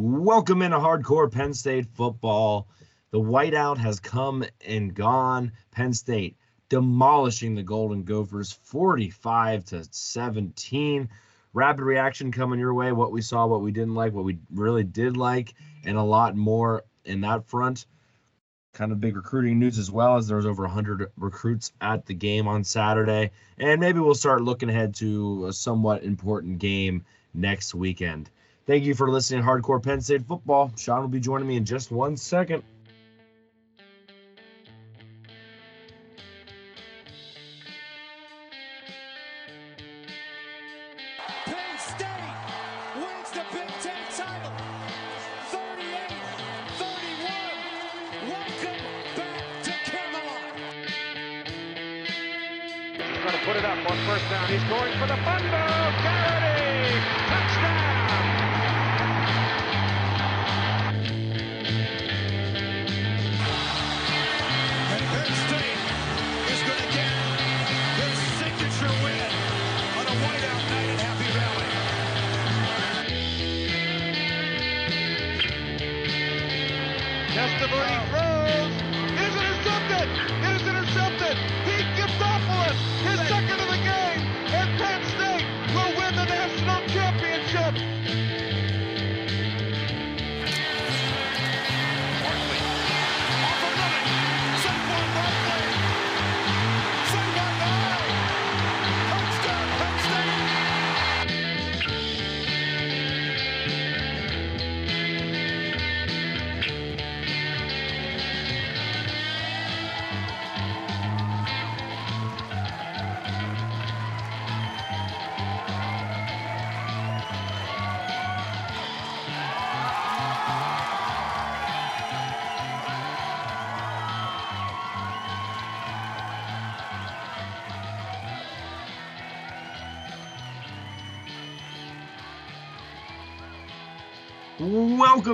Welcome into hardcore Penn State football. The whiteout has come and gone. Penn State demolishing the Golden Gophers 45 to 17. Rapid reaction coming your way. What we saw, what we didn't like, what we really did like, and a lot more in that front. Kind of big recruiting news as well, as there was over 100 recruits at the game on Saturday. And maybe we'll start looking ahead to a somewhat important game next weekend. Thank you for listening to Hardcore Penn State Football. Sean will be joining me in just one second.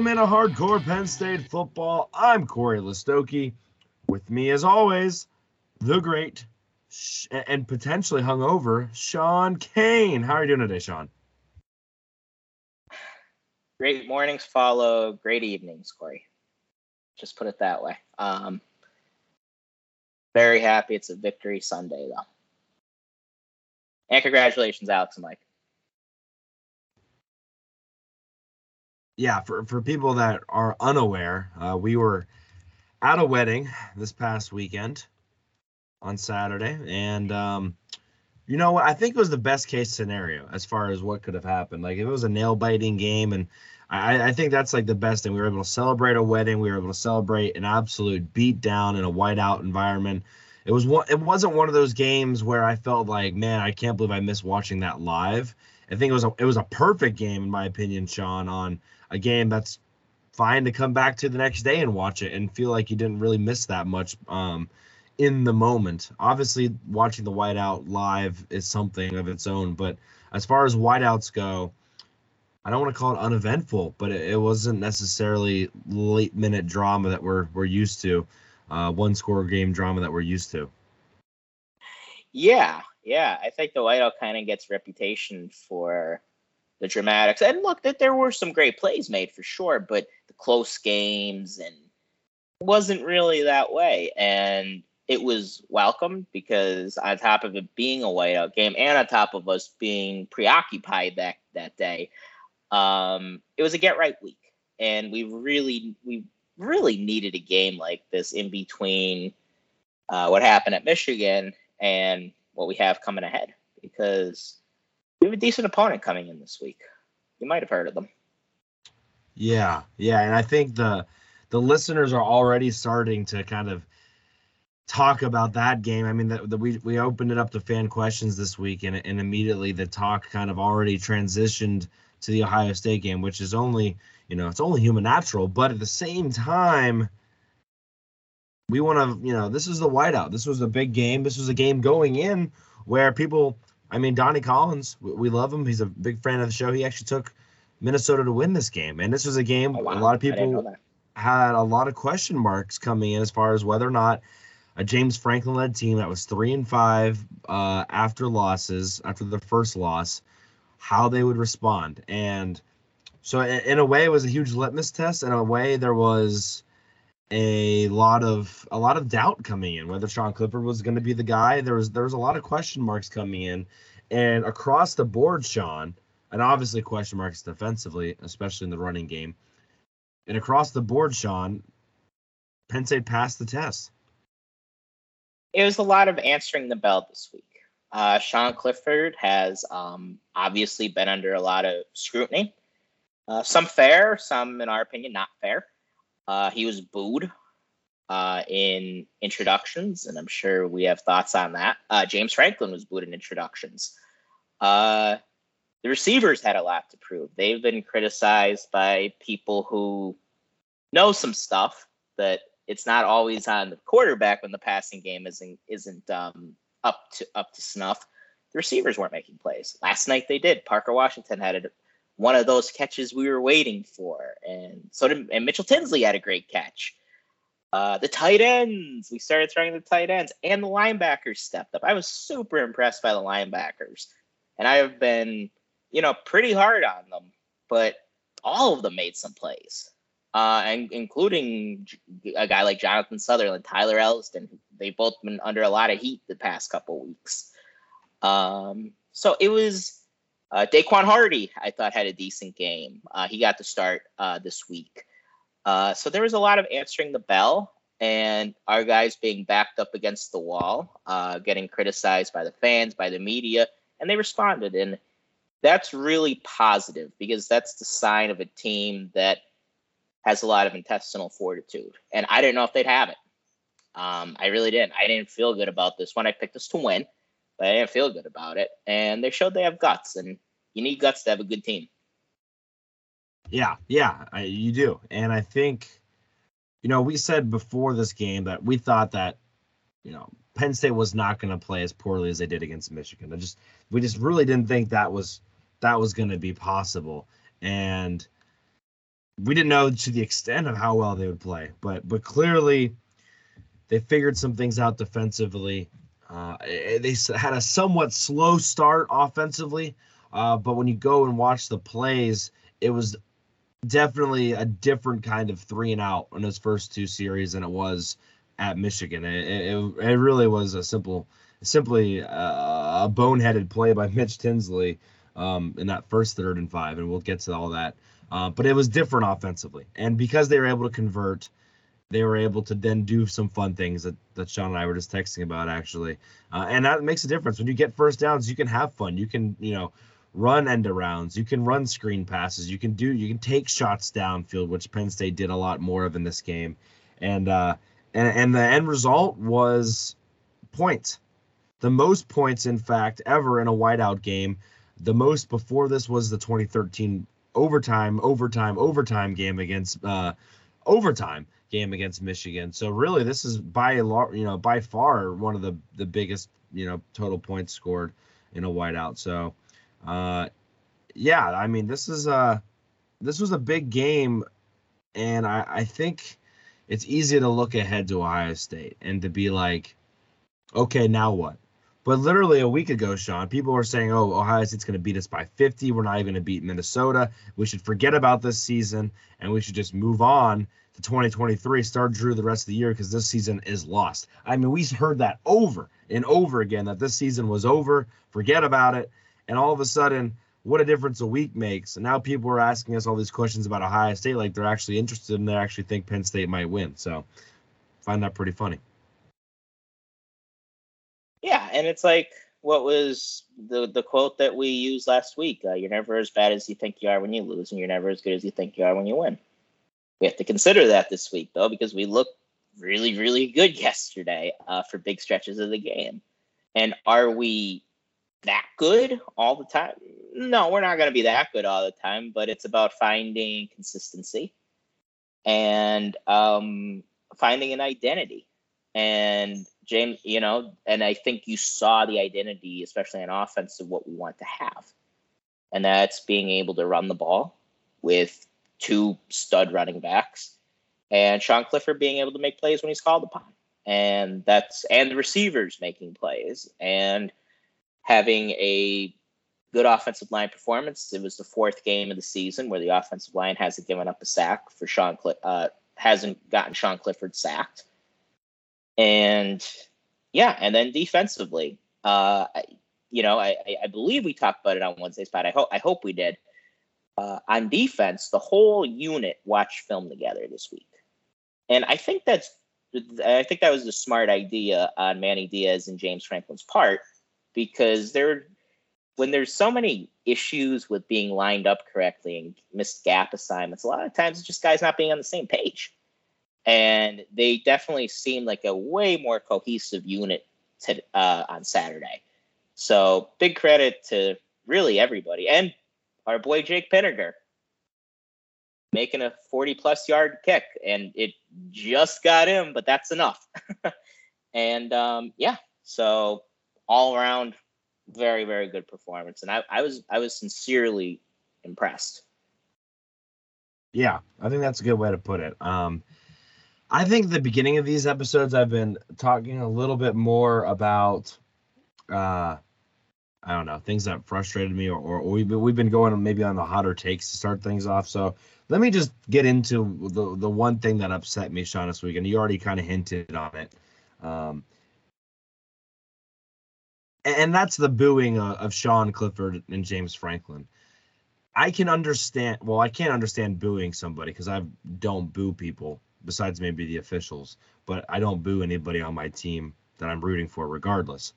Welcome into Hardcore Penn State Football. I'm Corey Listoki. With me, as always, the great sh- and potentially hungover Sean Kane. How are you doing today, Sean? great mornings follow great evenings corey just put it that way um very happy it's a victory sunday though and congratulations alex and mike yeah, for, for people that are unaware, uh, we were at a wedding this past weekend on Saturday, and um, you know? I think it was the best case scenario as far as what could have happened. Like if it was a nail biting game, and I, I think that's like the best thing. We were able to celebrate a wedding. We were able to celebrate an absolute beat down in a whiteout environment. It was one. It wasn't one of those games where I felt like, man, I can't believe I missed watching that live. I think it was a it was a perfect game in my opinion, Sean, on a game that's fine to come back to the next day and watch it and feel like you didn't really miss that much um, in the moment. Obviously, watching the whiteout live is something of its own, but as far as whiteouts go, I don't want to call it uneventful, but it, it wasn't necessarily late minute drama that we're we're used to, uh, one score game drama that we're used to. yeah yeah i think the whiteout kind of gets reputation for the dramatics. And look that there were some great plays made for sure but the close games and wasn't really that way. And it was welcome because on top of it being a whiteout game and on top of us being preoccupied that that day um, it was a get right week. And we really we really needed a game like this in between uh, what happened at michigan and what we have coming ahead because we have a decent opponent coming in this week you might have heard of them Yeah, yeah, and I think the the listeners are already starting to kind of talk about that game. I mean, the, we we opened it up to fan questions this week, and and immediately the talk kind of already transitioned to the Ohio State game, which is only you know it's only human natural, but at the same time, we want to you know this is the whiteout. This was a big game. This was a game going in where people. I mean, Donnie Collins, we, we love him. He's a big fan of the show. He actually took Minnesota to win this game, and this was a game Oh, wow. a lot of I didn't know people had a lot of question marks coming in as far as whether or not a James Franklin led team that was three and five uh, after losses, after the first loss, how they would respond. And So in a way, it was a huge litmus test. In a way, there was a lot of a lot of doubt coming in whether Sean Clifford was going to be the guy. There was there was a lot of question marks coming in, and across the board, Sean, and obviously question marks defensively, especially in the running game, and across the board, Sean, Penn State passed the test. it was a lot of answering the bell this week. Uh, Sean Clifford has um, obviously been under a lot of scrutiny. Uh, some fair, some, in our opinion, not fair. Uh, he was booed uh, in introductions, and I'm sure we have thoughts on that. Uh, James Franklin was booed in introductions. Uh, the receivers had a lot to prove. They've been criticized by people who know some stuff that it's not always on the quarterback when the passing game isn't isn't um, up to up to snuff. The receivers weren't making plays. Last night they did. Parker Washington had a, one of those catches we were waiting for, and so did and Mitchell Tinsley had a great catch. Uh, the tight ends, we started throwing the tight ends, and the linebackers stepped up. I was super impressed by the linebackers, and I have been, you know, pretty hard on them, but all of them made some plays uh, and including a guy like Jonathan Sutherland, Tyler Elsdon. They've both been under a lot of heat the past couple weeks. Um, so it was uh, Daequan Hardy. I thought had a decent game. Uh, he got to start uh, this week. Uh, so there was a lot of answering the bell, and our guys being backed up against the wall, uh, getting criticized by the fans, by the media, and they responded. And that's really positive because that's the sign of a team that has a lot of intestinal fortitude. And I didn't know if they'd have it. Um, I really didn't. I didn't feel good about this one. I picked us to win, but I didn't feel good about it. And they showed they have guts, and you need guts to have a good team. Yeah, yeah, I, you do. And I think, you know, we said before this game that we thought that, you know, Penn State was not going to play as poorly as they did against Michigan. I just, we just really didn't think that was that was going to be possible, and we didn't know to the extent of how well they would play. But but clearly, they figured some things out defensively. Uh, they had a somewhat slow start offensively, uh, but when you go and watch the plays, it was definitely a different kind of three and out in those first two series than it was at Michigan. It, it, it really was a simple, simply uh, a boneheaded play by Mitch Tinsley um, in that first third and five, and we'll get to all that. Uh, but it was different offensively, and because they were able to convert, they were able to then do some fun things that, that Sean and I were just texting about actually, uh, and that makes a difference. When you get first downs, you can have fun. You can you know run end arounds. You can run screen passes. You can do you can take shots downfield, which Penn State did a lot more of in this game, and uh, and and the end result was points, the most points in fact ever in a whiteout game. The most before this was the 2013 overtime, overtime, overtime game against uh, overtime game against Michigan. So really, this is by a lot, you know, by far one of the the biggest you know total points scored in a whiteout. So uh, yeah, I mean this is a this was a big game, and I I think it's easy to look ahead to Ohio State and to be like, okay, now what? But literally a week ago, Sean, people were saying, "Oh, Ohio State's going to beat us by 50. We're not even going to beat Minnesota. We should forget about this season and we should just move on to 2023. Start Drew the rest of the year because this season is lost." I mean, we heard that over and over again that this season was over. Forget about it. And all of a sudden, what a difference a week makes. And now people are asking us all these questions about Ohio State, like they're actually interested and they actually think Penn State might win. So, find that pretty funny. And it's like what was the the quote that we used last week? Uh, you're never as bad as you think you are when you lose, and you're never as good as you think you are when you win. We have to consider that this week, though, because we looked really, really good yesterday uh, for big stretches of the game. And are we that good all the time? No, we're not going to be that good all the time, but it's about finding consistency and um, finding an identity. And James, you know, and I think you saw the identity, especially on offense, of what we want to have. And that's being able to run the ball with two stud running backs and Sean Clifford being able to make plays when he's called upon. And that's and the receivers making plays and having a good offensive line performance. It was the fourth game of the season where the offensive line hasn't given up a sack for Sean Cl- uh, hasn't gotten Sean Clifford sacked. And yeah, and then defensively, uh, you know, I, I believe we talked about it on Wednesday's pod. I hope I hope we did. Uh, on defense, the whole unit watched film together this week, and I think that's I think that was a smart idea on Manny Diaz and James Franklin's part because there, when there's so many issues with being lined up correctly and missed gap assignments, a lot of times it's just guys not being on the same page, and they definitely seem like a way more cohesive unit to, uh, on Saturday. So big credit to really everybody and our boy Jake Pinegar making a 40 plus yard kick and it just got him, but that's enough. and um, yeah, so all around very, very good performance. And I, I was I was sincerely impressed. Yeah, I think that's a good way to put it. Um, I think the beginning of these episodes, I've been talking a little bit more about uh, I don't know things that frustrated me, or, or we've been, we've been going maybe on the hotter takes to start things off. So let me just get into the the one thing that upset me, Sean, this week, and you already kind of hinted on it. Um, and that's the booing of, of Sean Clifford and James Franklin. I can understand. Well, I can't understand booing somebody because I don't boo people besides maybe the officials, but I don't boo anybody on my team that I'm rooting for, regardless.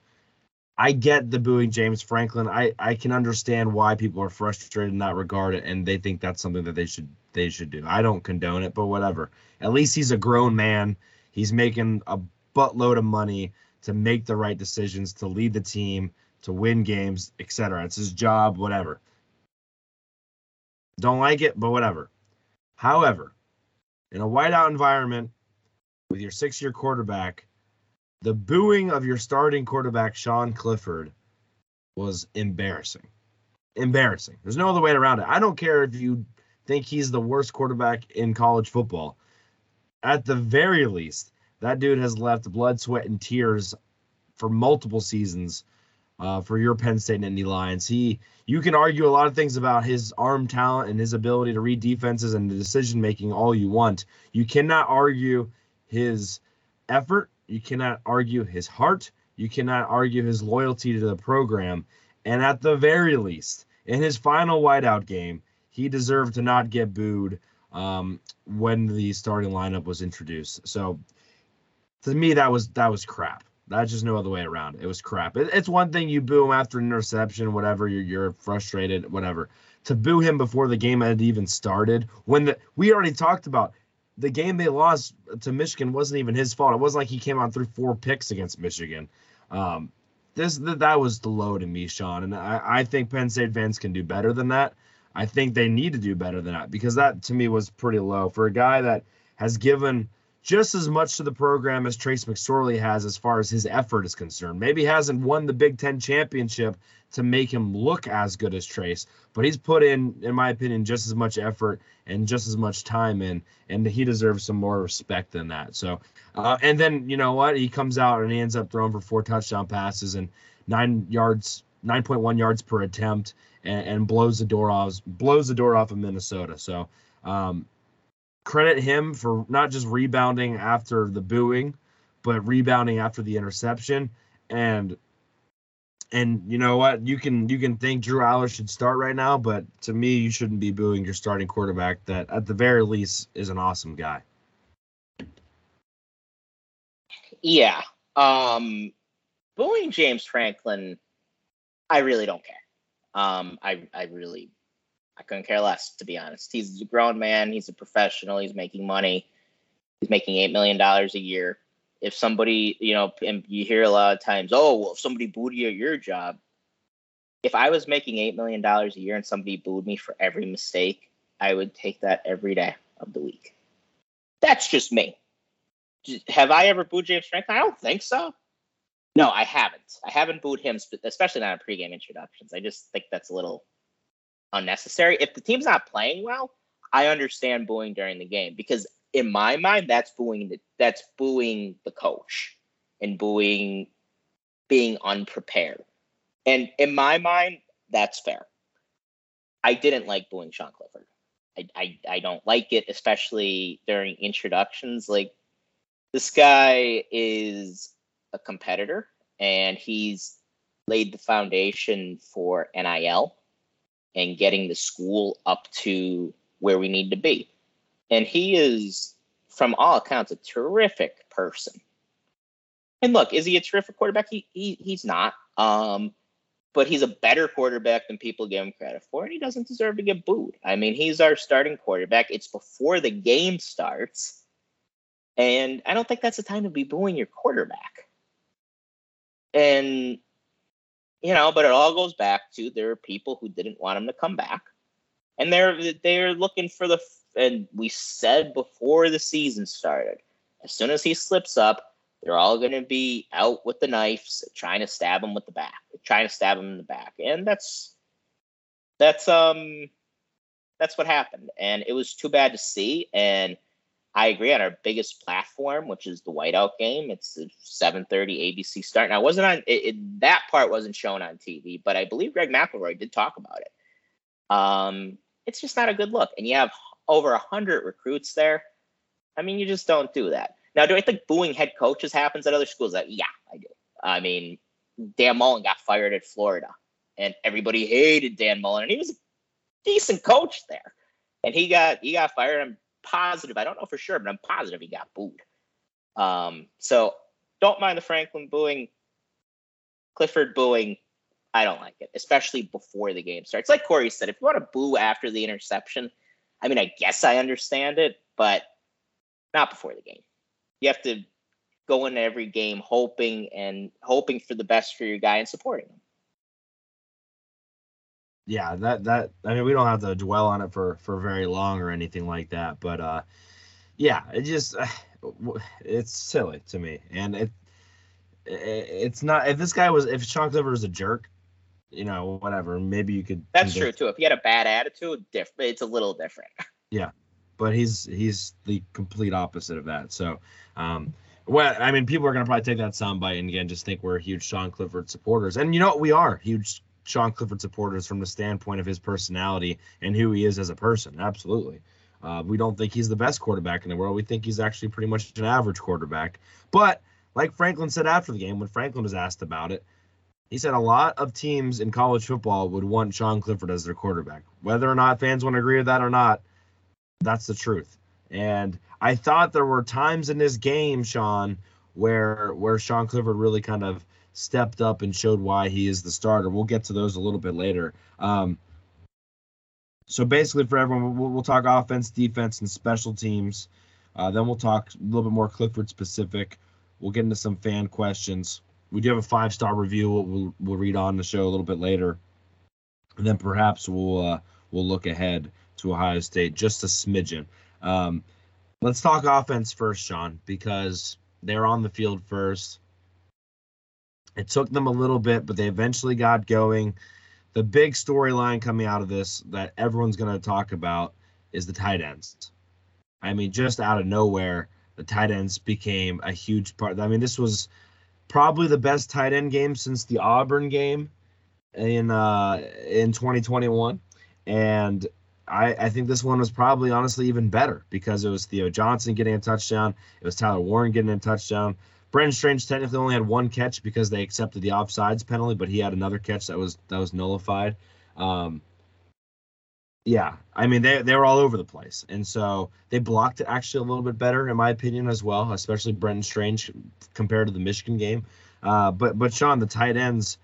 I get the booing James Franklin. I I can understand why people are frustrated in that regard and they think that's something that they should they should do. I don't condone it, but whatever. At least he's a grown man. He's making a buttload of money to make the right decisions, to lead the team, to win games, etc. It's his job, whatever. Don't like it, but whatever. However, in a whiteout environment with your six-year quarterback, the booing of your starting quarterback Sean Clifford was embarrassing. Embarrassing. There's no other way around it. I don't care if you think he's the worst quarterback in college football. At the very least, that dude has left blood, sweat, and tears for multiple seasons uh, for your Penn State Nittany Lions. He, you can argue a lot of things about his arm talent and his ability to read defenses and the decision making all you want. You cannot argue his effort you cannot argue his heart. You cannot argue his loyalty to the program. And at the very least, in his final whiteout game, he deserved to not get booed um, when the starting lineup was introduced. So to me, that was that was crap. That's just no other way around. It was crap. It, it's one thing you boo him after an interception, whatever. You're, you're frustrated, whatever. To boo him before the game had even started, when the we already talked about the game they lost to Michigan wasn't even his fault. It wasn't like he came on through four picks against Michigan. Um, this that was the low to me, Sean, and I, I think Penn State fans can do better than that. I think they need to do better than that because that to me was pretty low for a guy that has given just as much to the program as Trace McSorley has as far as his effort is concerned. Maybe hasn't won the Big Ten championship to make him look as good as Trace, but he's put in, in my opinion, just as much effort and just as much time in, and he deserves some more respect than that. So, uh, and then you know what? He comes out and he ends up throwing for four touchdown passes and nine yards, 9.1 yards per attempt, and, and blows the door off, blows the door off of Minnesota. So, um, credit him for not just rebounding after the booing, but rebounding after the interception. And and you know what? You can you can think Drew Allar should start right now, but to me, you shouldn't be booing your starting quarterback that at the very least is an awesome guy. Yeah. Um booing James Franklin, I really don't care. Um I I really I couldn't care less, to be honest. He's a grown man. He's a professional. He's making money. He's making eight million dollars a year. If somebody, you know, and you hear a lot of times, oh, well, if somebody booed you at your job, if I was making eight million dollars a year and somebody booed me for every mistake, I would take that every day of the week. That's just me. Have I ever booed James Franklin? I don't think so. No, I haven't. I haven't booed him, especially not in pregame introductions. I just think that's a little unnecessary. If the team's not playing well, I understand booing during the game because in my mind that's booing the, that's booing the coach and booing being unprepared. And in my mind, That's fair. I didn't like booing Sean Clifford. I, I, I don't like it, especially during introductions. Like this guy is a competitor and he's laid the foundation for NIL and getting the school up to where we need to be. And he is, from all accounts, a terrific person. And look, is he a terrific quarterback? He, he he's not. Um, but he's a better quarterback than people give him credit for, and he doesn't deserve to get booed. I mean, he's our starting quarterback. It's before the game starts, and I don't think that's the time to be booing your quarterback. And you know, but it all goes back to there are people who didn't want him to come back, and they're they're looking for the. And we said before the season started, as soon as he slips up, they're all going to be out with the knives, trying to stab him with the back, trying to stab him in the back, and that's that's um that's what happened, and it was too bad to see. And I agree on our biggest platform, which is the whiteout game. It's the 7:30 ABC start. Now, wasn't on it, it, that part wasn't shown on TV, but I believe Greg McElroy did talk about it. Um, it's just not a good look, and you have over hundred recruits there. I mean, you just don't do that. Now, do I think booing head coaches happens at other schools? yeah, I do. I mean, Dan Mullen got fired at Florida, and everybody hated Dan Mullen, and he was a decent coach there. And he got he got fired. I'm positive. I don't know for sure, but I'm positive he got booed. Um, so don't mind the Franklin booing, Clifford booing. I don't like it, especially before the game starts. Like Corey said, if you want to boo after the interception, I mean, I guess I understand it, but not before the game you have to go into every game hoping and hoping for the best for your guy and supporting him. Yeah, that that I mean we don't have to dwell on it for for very long or anything like that, but uh yeah, it just it's silly to me. And it it's not if this guy was if Sean Clifford was a jerk, you know, whatever, maybe you could That's true too. If he had a bad attitude, different it's a little different. Yeah but he's he's the complete opposite of that. So, um, well, I mean, people are gonna probably take that soundbite and again just think we're huge Sean Clifford supporters, and you know what, we are huge Sean Clifford supporters from the standpoint of his personality and who he is as a person. Absolutely. Uh, we don't think he's the best quarterback in the world. We think he's actually pretty much an average quarterback. But like Franklin said after the game, when Franklin was asked about it, he said a lot of teams in college football would want Sean Clifford as their quarterback. Whether or not fans want to agree with that or not, that's the truth. And I thought there were times in this game, Sean, where where Sean Clifford really kind of stepped up and showed why he is the starter. We'll get to those a little bit later. Um, so basically, for everyone, we'll, we'll, talk offense, defense, and special teams. Uh, then we'll talk a little bit more Clifford specific. We'll get into some fan questions. We do have a five star review. We'll, we'll, we'll read on the show a little bit later, and then perhaps we'll uh, we'll look ahead to Ohio State, just a smidgen. Um, let's talk offense first, Sean, because they're on the field first. It took them a little bit, but they eventually got going. The big storyline coming out of this that everyone's going to talk about is the tight ends. I mean, just out of nowhere, the tight ends became a huge part. I mean, this was probably the best tight end game since the Auburn game in uh, in 2021, and I, I think this one was probably honestly even better because it was Theo Johnson getting a touchdown. It was Tyler Warren getting a touchdown. Brenton Strange technically only had one catch because they accepted the offsides penalty, but he had another catch that was that was nullified. Um, yeah, I mean they they were all over the place, and so they blocked it actually a little bit better in my opinion as well, especially Brenton Strange compared to the Michigan game. Uh, but but Sean, the tight ends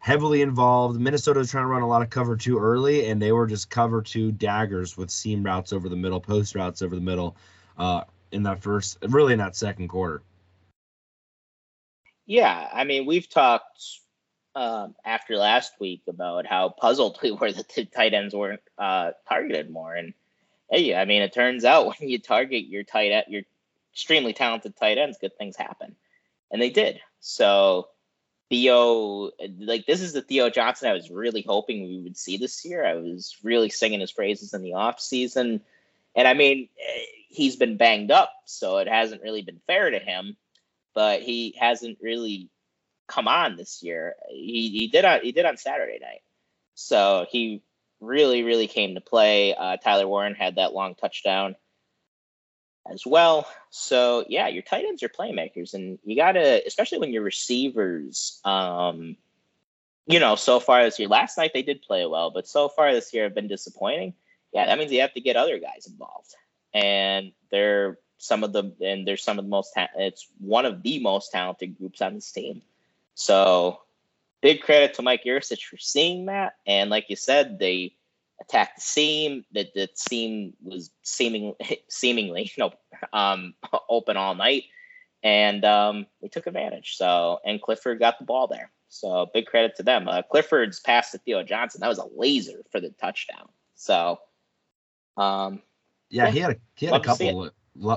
heavily involved. Minnesota was trying to run a lot of cover two early, and they were just cover two daggers with seam routes over the middle, post routes over the middle uh, in that first, really in that second quarter. Yeah, I mean, we've talked um, after last week about how puzzled we were that the tight ends weren't uh, targeted more, and hey, I mean, it turns out when you target your tight end, your extremely talented tight ends, good things happen, and they did. So Theo, like this is the Theo Johnson I was really hoping we would see this year. I was really singing his praises in the off season, and I mean he's been banged up, so it hasn't really been fair to him. But he hasn't really come on this year. He he did on he did on Saturday night. So he really, really came to play. Uh, Tyler Warren had that long touchdown as well. So yeah, your tight ends are playmakers, and you gotta, especially when your receivers, um, you know, so far this year. Last night they did play well, but so far this year have been disappointing. Yeah, that means you have to get other guys involved, and they're some of the and there's some of the most ta- it's one of the most talented groups on this team. So big credit to Mike Yurcich for seeing that, and like you said, they attacked the seam. That the seam was seeming seemingly you know um, open all night, and um, they took advantage. So and Clifford got the ball there. So big credit to them. Uh, Clifford's pass to Theo Johnson that was a laser for the touchdown. So um, Yeah, Yeah. he had a he had a couple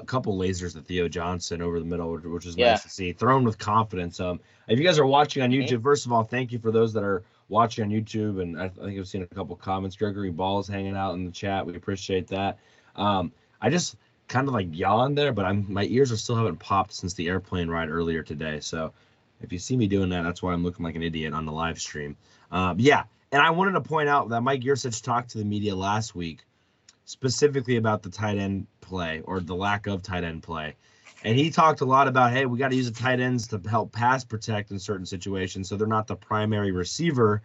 couple lasers to Theo Johnson over the middle, which, was Yeah. nice to see. Thrown with confidence. Um, if you guys are watching on. YouTube, first of all, thank you for those that are watching on YouTube, and I, think I've seen a couple comments. Gregory Balls hanging out in the chat. We appreciate that. Um, I just kind of like yawned there, but I'm my ears are still haven't popped since the airplane ride earlier today. So if you see me doing that, that's why I'm looking like an idiot on the live stream. Um, yeah, and I wanted to point out that Mike Yurcich talked to the media last week specifically about the tight end play or the lack of tight end play. And he talked a lot about, hey, we got to use the tight ends to help pass protect in certain situations, so they're not the primary receiver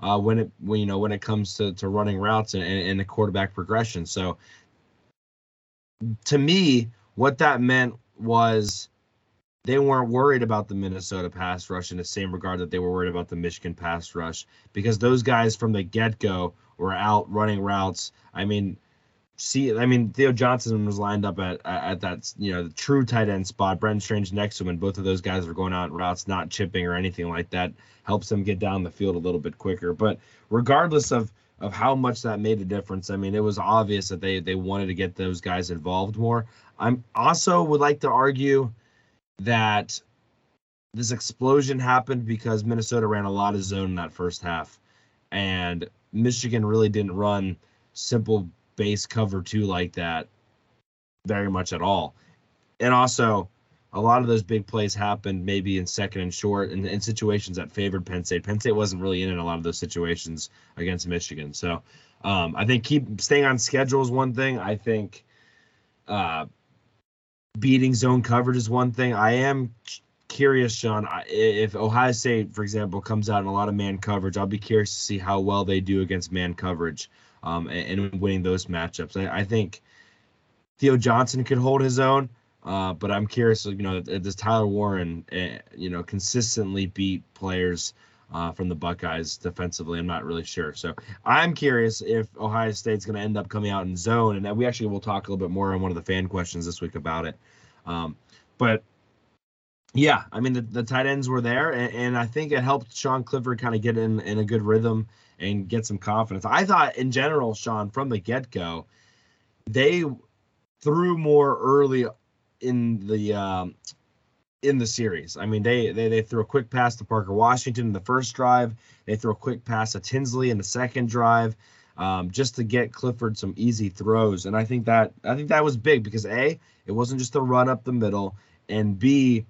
uh, when it when you know when it comes to, to running routes and, and, and the quarterback progression. So to me, what that meant was they weren't worried about the Minnesota pass rush in the same regard that they were worried about the Michigan pass rush because those guys from the get go were out running routes. I mean, see, I mean, Theo Johnson was lined up at at that you know the true tight end spot. Brent Strange next to him, and both of those guys were going out routes, not chipping or anything like that. Helps them get down the field a little bit quicker. But regardless of of how much that made a difference, I mean, it was obvious that they they wanted to get those guys involved more. I'm also would like to argue that this explosion happened because Minnesota ran a lot of zone in that first half, and Michigan really didn't run simple base cover two like that very much at all. And also, a lot of those big plays happened maybe in second and short and in situations that favored Penn State. Penn State wasn't really in in a lot of those situations against Michigan. So um, I think keep staying on schedule is one thing. I think uh, beating zone coverage is one thing. I am curious, Sean, if Ohio State, for example, comes out in a lot of man coverage, I'll be curious to see how well they do against man coverage um, and, and winning those matchups. I, I think Theo Johnson could hold his own, uh, but I'm curious, you know, does Tyler Warren, uh, you know, consistently beat players uh, from the Buckeyes defensively? I'm not really sure. So I'm curious if Ohio State's going to end up coming out in zone, and we actually will talk a little bit more on one of the fan questions this week about it. Um, but yeah, I mean the, the tight ends were there, and, and I think it helped Sean Clifford kind of get in in a good rhythm and get some confidence. I thought in general, Sean, from the get go, they threw more early in the um, in the series. I mean, they, they they threw a quick pass to Parker Washington in the first drive. They threw a quick pass to Tinsley in the second drive, um, just to get Clifford some easy throws. And I think that I think that was big because a it wasn't just a run up the middle, and b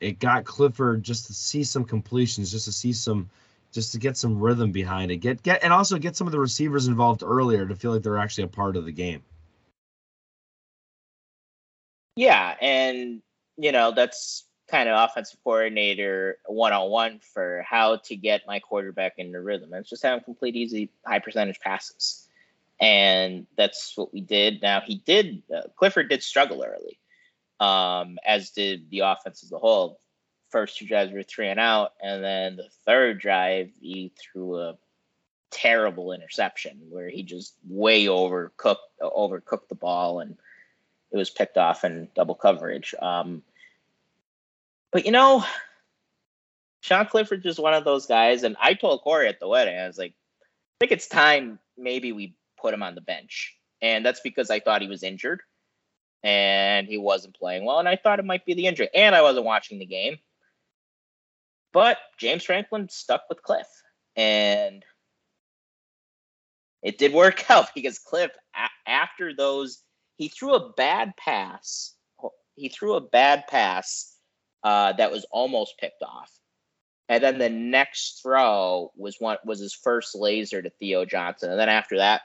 it got Clifford just to see some completions, just to see some just to get some rhythm behind it. Get get and also get some of the receivers involved earlier to feel like they're actually a part of the game. Yeah, and you know that's kind of offensive coordinator one on one for how to get my quarterback into rhythm. It's just having complete easy high percentage passes, and that's what we did. Now he did uh, Clifford did struggle early, um, as did the offense as a whole. First two drives were three and out, and then the third drive he threw a terrible interception where he just way overcooked overcooked the ball and it was picked off in double coverage. Um, but you know, Sean Clifford just one of those guys, and I told Corey at the wedding, I was like, I think it's time maybe we put him on the bench, and that's because I thought he was injured, and he wasn't playing well, and I thought it might be the injury, and I wasn't watching the game. But James Franklin stuck with Cliff, and it did work out because Cliff, a- after those he threw a bad pass. He threw a bad pass uh, that was almost picked off. And then the next throw was one was his first laser to Theo Johnson. And then after that,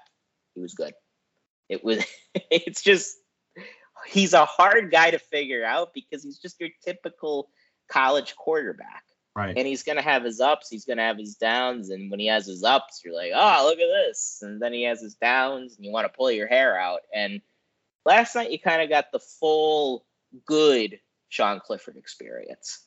he was good. It was it's just he's a hard guy to figure out because he's just your typical college quarterback. Right. And he's gonna have his ups, he's gonna have his downs, and when he has his ups, you're like, oh, look at this. And then he has his downs, and you want to pull your hair out. And last night, you kind of got the full good Sean Clifford experience.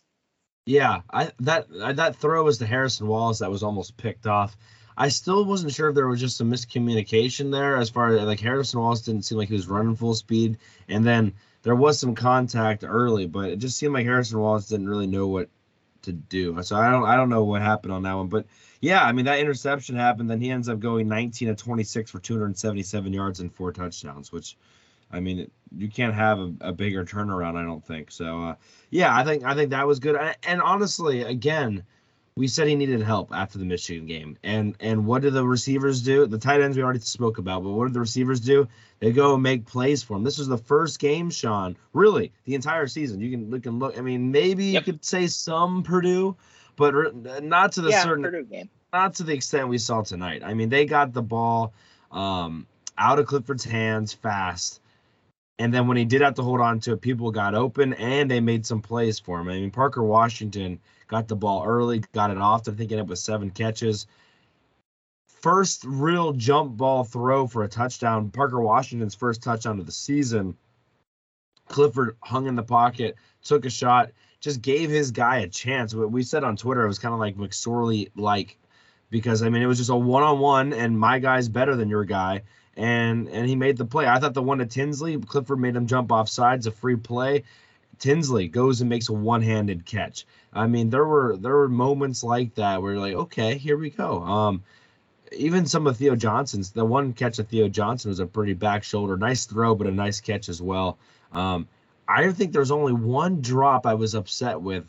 Yeah, I that that throw was to Harrison Wallace that was almost picked off. I still wasn't sure if there was just some miscommunication there as far as like Harrison Wallace didn't seem like he was running full speed, and then there was some contact early, but it just seemed like Harrison Wallace didn't really know what to do. So I don't I don't know what happened on that one, but yeah, I mean that interception happened. Then he ends up going 19 to 26 for 277 yards and four touchdowns, which I mean you can't have a, a bigger turnaround. I don't think so. Uh, yeah, I think I think that was good. And, and honestly, again, we said he needed help after the Michigan game, and and what did the receivers do? The tight ends we already spoke about, but what did the receivers do? They go and make plays for him. This was the first game, Sean. Really, the entire season. You can look and look. I mean, maybe Yep. you could say some Purdue, but re- not to the yeah, certain Purdue game. not to the extent we saw tonight. I mean, they got the ball um, out of Clifford's hands fast. And then when he did have to hold on to it, people got open and they made some plays for him. I mean, Parker Washington got the ball early, got it off. I think ended up with seven catches. First real jump ball throw for a touchdown. Parker Washington's first touchdown of the season. Clifford hung in the pocket, took a shot, just gave his guy a chance. What we said on Twitter, it was kind of like McSorley like because I mean it was just a one on one and my guy's better than your guy. And and he made the play. I thought the one to Tinsley, Clifford made him jump off sides, a free play. Tinsley goes and makes a one-handed catch. I mean, there were there were moments like that where you're like, okay, here we go. Um, even some of Theo Johnson's, the one catch of Theo Johnson was a pretty back shoulder, nice throw, but a nice catch as well. Um, I think there's only one drop I was upset with,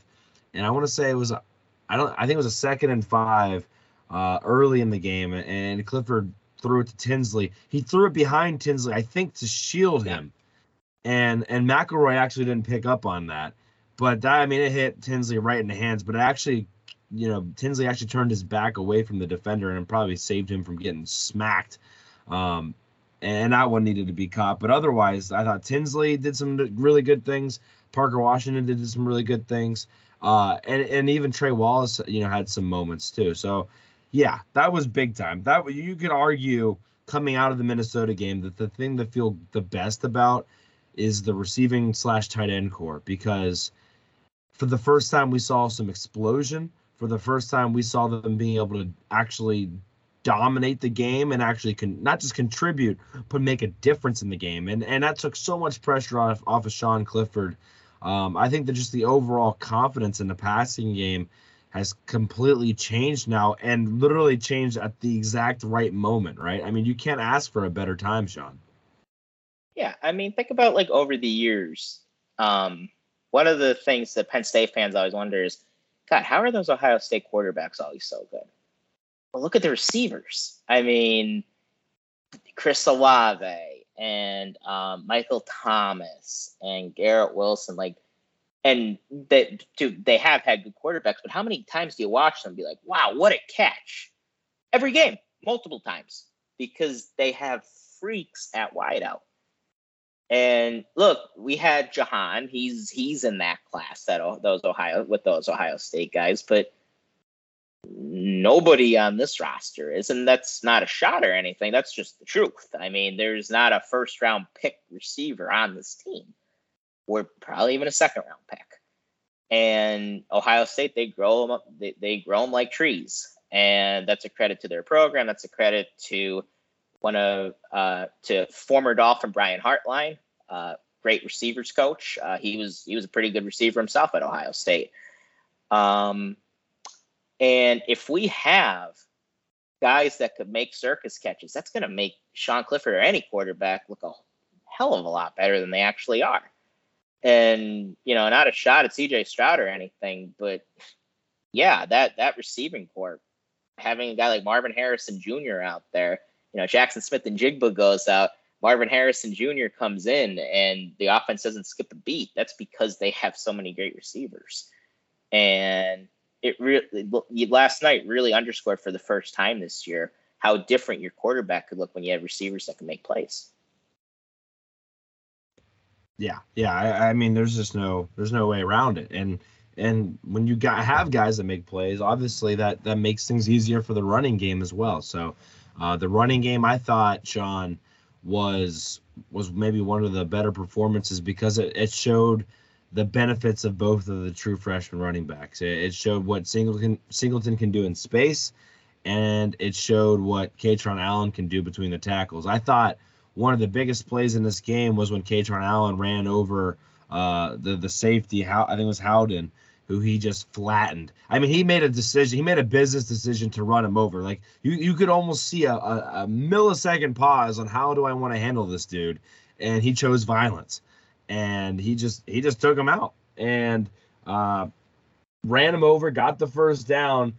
and I want to say it was, I don't, I think it was a second and five, uh, early in the game, and Clifford threw it to Tinsley. He threw it behind Tinsley, I think, to shield him, and and McElroy actually didn't pick up on that, but that I mean it hit Tinsley right in the hands, but it actually. You know, Tinsley actually turned his back away from the defender and probably saved him from getting smacked. Um, and that one needed to be caught. But otherwise, I thought Tinsley did some really good things. Parker Washington did some really good things. Uh, and and even Trey Wallace, you know, had some moments too. So, yeah, that was big time. That you could argue coming out of the Minnesota game that the thing to feel the best about is the receiving slash tight end core because for the first time we saw some explosion. For the first time we saw them being able to actually dominate the game and actually can not just contribute but make a difference in the game and and that took so much pressure off off of Sean Clifford um, I think that just the overall confidence in the passing game has completely changed now and literally changed at the exact right moment right I mean you can't ask for a better time Sean Yeah, I mean, think about like over the years. Um, one of the things that Penn State fans always wonder is, God, how are those Ohio State quarterbacks always so good? Well, look at the receivers. I mean, Chris Olave and um, Michael Thomas and Garrett Wilson, like, and they they have had good quarterbacks, but how many times do you watch them be like, wow, what a catch? Every game, multiple times, because they have freaks at wideout. And look, we had Jahan. He's he's in that class that those Ohio with those Ohio State guys, but nobody on this roster is, and that's not a shot or anything. That's just the truth. I mean, there's not a first round pick receiver on this team, or probably even a second round pick. And Ohio State, they grow them up. They, they grow them like trees, and that's a credit to their program. That's a credit to one of uh, to former Dolphin Brian Hartline, uh, great receivers coach. Uh, he was he was a pretty good receiver himself at Ohio State. Um, and if we have guys that could make circus catches, that's going to make Sean Clifford or any quarterback look a hell of a lot better than they actually are. And you know, not a shot at CJ Stroud or anything, but yeah, that that receiving core, having a guy like Marvin Harrison Jr. out there, you know, Jaxon Smith-Njigba goes out. Marvin Harrison Jr. comes in and the offense doesn't skip a beat. That's because they have so many great receivers. And it really last night really underscored for the first time this year how different your quarterback could look when you have receivers that can make plays. Yeah, yeah. I, I mean, there's just no there's no way around it. And and when you got have guys that make plays, obviously that that makes things easier for the running game as well. So uh, the running game, I thought, Sean, was was maybe one of the better performances because it, it showed the benefits of both of the true freshman running backs. It, it showed what Singleton Singleton can do in space, and it showed what Kaytron Allen can do between the tackles. I thought one of the biggest plays in this game was when Kaytron Allen ran over uh, the the safety. How I think it was Howden who he just flattened. I mean, he made a decision. He made a business decision to run him over. Like you, you could almost see a, a, a millisecond pause on how do I want to handle this dude, and he chose violence, and he just he just took him out and uh, ran him over, got the first down,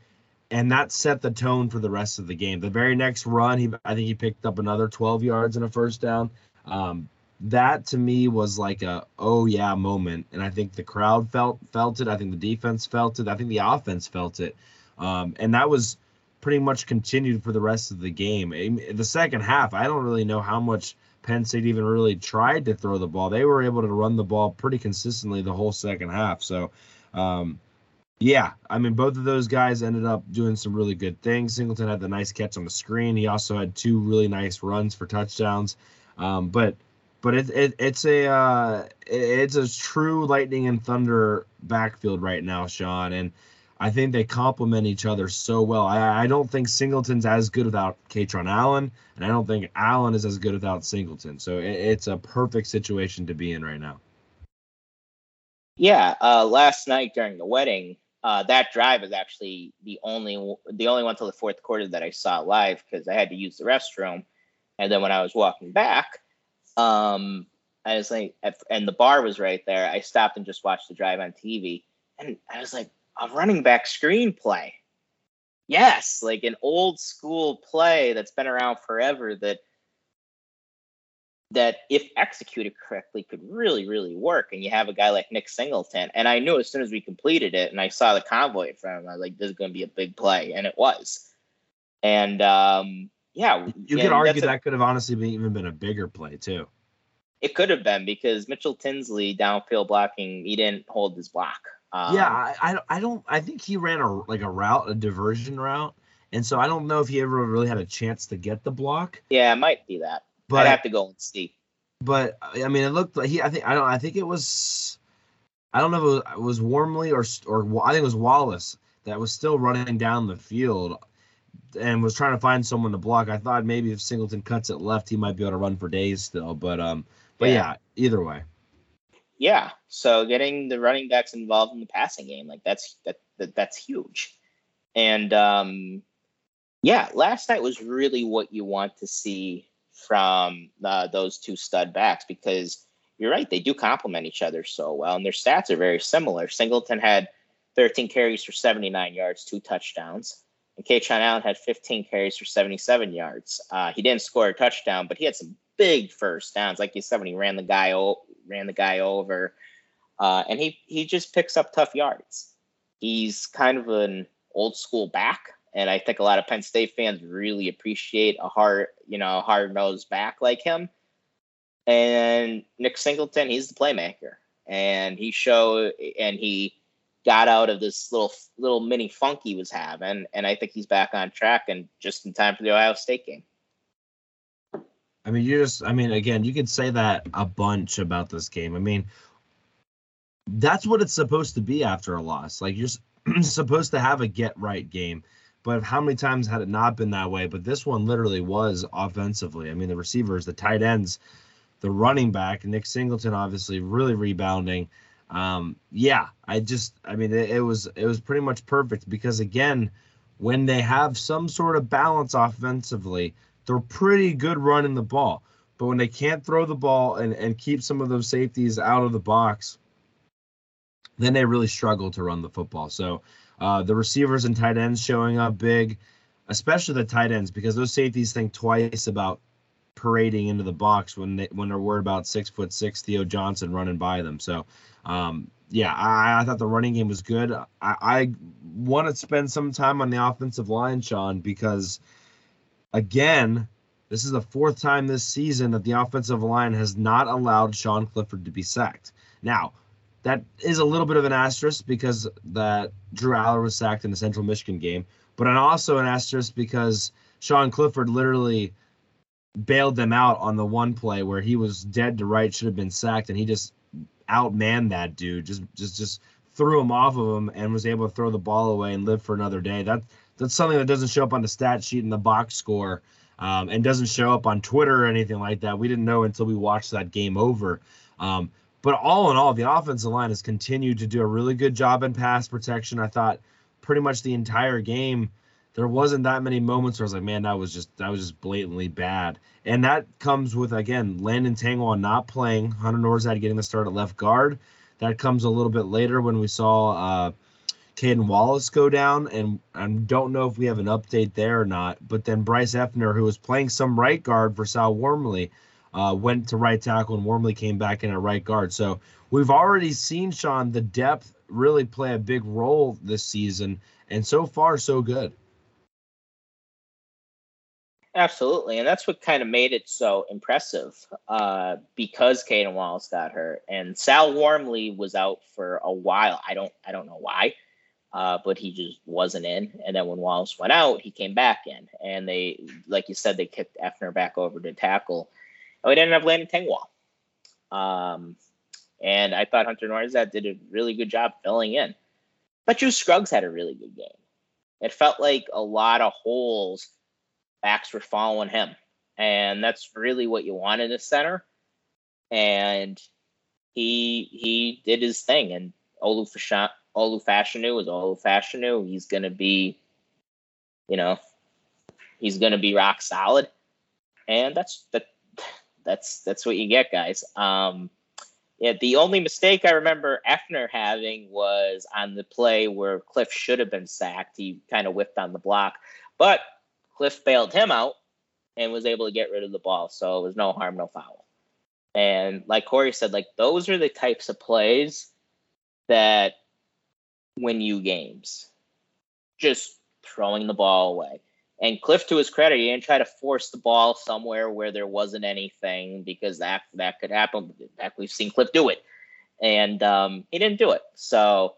and that set the tone for the rest of the game. The very next run, he I think he picked up another 12 yards and a first down. Um, that to me was like a oh yeah moment. And i think the crowd felt felt it. I think the defense felt it. I think the offense felt it. Um, and that was pretty much continued for the rest of the game. The second half i don't really know how much penn state even really tried to throw the ball. They were able to run the ball pretty consistently the whole second half. So um, yeah i mean both of those guys ended up doing some really good things singleton had the nice catch on the screen he also had two really nice runs for touchdowns um, but but it, it it's a uh, it's a true lightning and thunder backfield right now, Sean, and I think they complement each other so well. I, I don't think Singleton's as good without Kaytron Allen, and I don't think Allen is as good without Singleton. So it, it's a perfect situation to be in right now. Yeah, uh, last night during the wedding, uh, that drive is actually the only the only one till the fourth quarter that I saw live because I had to use the restroom, and then when I was walking back um, I was like, and the bar was right there. I stopped and just watched the drive on TV, and I was like, a running back screenplay. Yes, like an old school play that's been around forever that that if executed correctly could really really work and you have a guy like Nick Singleton and I knew as soon as we completed it and I saw the convoy in front of him I was like this is going to be a big play and it was and um yeah, you could argue that could have honestly been, even been a bigger play too. It could have been because Mitchell Tinsley downfield blocking, he didn't hold his block. Um, yeah, I, I, I don't. I think he ran a like a route, a diversion route, and so I don't know if he ever really had a chance to get the block. Yeah, it might be that. But I'd have to go and see. But I mean, it looked like he. I think I don't. I think it was. I don't know if it was, it was Wormley or or I think it was Wallace that was still running down the field and was trying to find someone to block. I thought maybe if Singleton cuts it left, he might be able to run for days still. But um, but yeah, yeah either way. Yeah. So getting the running backs involved in the passing game, like that's that, that that's huge. And um, yeah, last night was really what you want to see from uh, those two stud backs because you're right, they do complement each other so well, and their stats are very similar. Singleton had 13 carries for 79 yards, two touchdowns. And Kaytron Allen had 15 carries for 77 yards. Uh, he didn't score a touchdown, but he had some big first downs. Like you said, when he ran the guy o- ran the guy over, uh, and he he just picks up tough yards. He's kind of an old school back, and I think a lot of Penn State fans really appreciate a hard you know hard nosed back like him. And Nick Singleton, he's the playmaker, and he showed and he got out of this little little mini funk he was having, and I think he's back on track and just in time for the Ohio State game. I mean, you just, I mean, again, you could say that a bunch about this game. I mean, that's what it's supposed to be after a loss. Like you're supposed to have a get right game. But how many times had it not been that way? But this one literally was offensively. I mean, the receivers, the tight ends, the running back, Nick Singleton, obviously really rebounding um, yeah, I just, I mean, it, it, was it was pretty much perfect because again, when they have some sort of balance offensively, they're pretty good running the ball. But when they can't throw the ball and, and keep some of those safeties out of the box, then they really struggle to run the football. So uh, the receivers and tight ends showing up big, especially the tight ends, because those safeties think twice about parading into the box when they when they're worried about six foot six Theo Johnson running by them. So um, yeah, I, I thought the running game was good. I, I want to spend some time on the offensive line, Sean, because again, this is the fourth time this season that the offensive line has not allowed Sean Clifford to be sacked. Now, that is a little bit of an asterisk because that Drew Allar was sacked in the Central Michigan game, but also an asterisk because Sean Clifford literally bailed them out on the one play where he was dead to right, should have been sacked, and he just outmanned that dude, just just just threw him off of him and was able to throw the ball away and live for another day. That that's something that doesn't show up on the stat sheet in the box score. Um, and doesn't show up on Twitter or anything like that. We didn't know until we watched that game over. Um, but all in all, the offensive line has continued to do a really good job in pass protection. I thought pretty much the entire game there wasn't that many moments where I was like, man, that was just that was just blatantly bad. And that comes with again Landon Tengwall not playing, Hunter Nourzad getting the start at left guard. That comes a little bit later when we saw uh, Caden Wallace go down, and I don't know if we have an update there or not. But then Bryce Effner, who was playing some right guard for Sal Wormley, uh, went to right tackle, and Wormley came back in at right guard. So we've already seen Sean the depth really play a big role this season, and so far so good. Absolutely, and that's what kind of made it so impressive uh, because Caden Wallace got hurt and Sal Wormley was out for a while. I don't I don't know why, uh, but he just wasn't in. And then when Wallace went out, he came back in, and they, like you said, they kicked Effner back over to tackle, we ended up landing Tengwall. Um, and I thought Hunter Nourzad did a really good job filling in, but Juice Scruggs had a really good game. It felt like a lot of holes backs were following him. And that's really what you want in a center. And he he did his thing. And Olu Fashanu is Olu Fashanu. He's gonna be, you know, he's gonna be rock solid. And that's that that's that's what you get, guys. Um yeah, the only mistake I remember Effner having was on the play where Cliff should have been sacked. He kind of whipped on the block. But Cliff bailed him out and was able to get rid of the ball. So it was no harm, no foul. And like Corey said, like those are the types of plays that win you games. Just throwing the ball away. And Cliff, to his credit, he didn't try to force the ball somewhere where there wasn't anything because that that could happen. That we've seen Cliff do it, and um, he didn't do it. So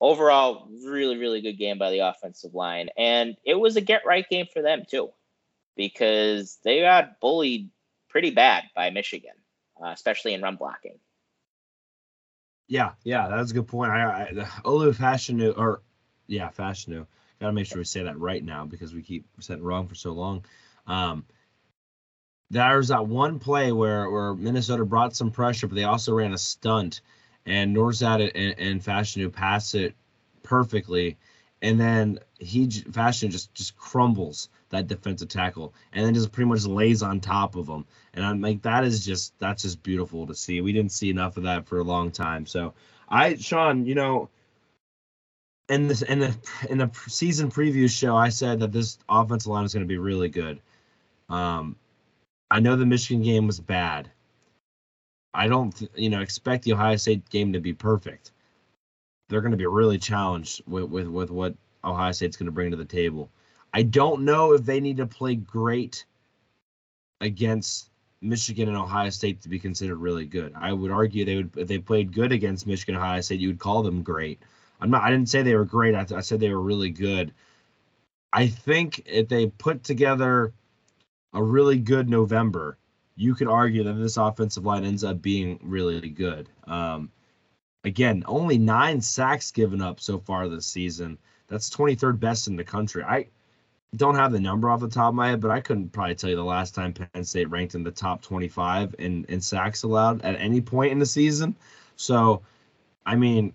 overall, really, really good game by the offensive line. And it was a get right game for them, too, because they got bullied pretty bad by Michigan, uh, especially in run blocking. Yeah, yeah, that's a good point. I, I Olu or yeah, Fashanu. Gotta make sure we say that right now because we keep saying wrong for so long. Um, there was that one play where where Minnesota brought some pressure, but they also ran a stunt and Nourzad and, and Fashanu pass it perfectly, and then he Fashion just just crumbles that defensive tackle, and then just pretty much lays on top of him. And I'm like, that is just that's just beautiful to see. We didn't see enough of that for a long time. So I, Sean, you know, in this in the in the season preview show, I said that this offensive line is going to be really good. Um, I know the Michigan game was bad. I don't, you know, expect the Ohio State game to be perfect. They're going to be really challenged with, with, with what Ohio State's going to bring to the table. I don't know if they need to play great against Michigan and Ohio State to be considered really good. I would argue they would if they played good against Michigan and Ohio State, you would call them great. I'm not. I didn't say they were great. I, th- I said they were really good. I think if they put together a really good November, you could argue that this offensive line ends up being really good. Um, again, only nine sacks given up so far this season. That's 23rd best in the country. I don't have the number off the top of my head, but I couldn't probably tell you the last time Penn State ranked in the top 25 in, in sacks allowed at any point in the season. So, I mean,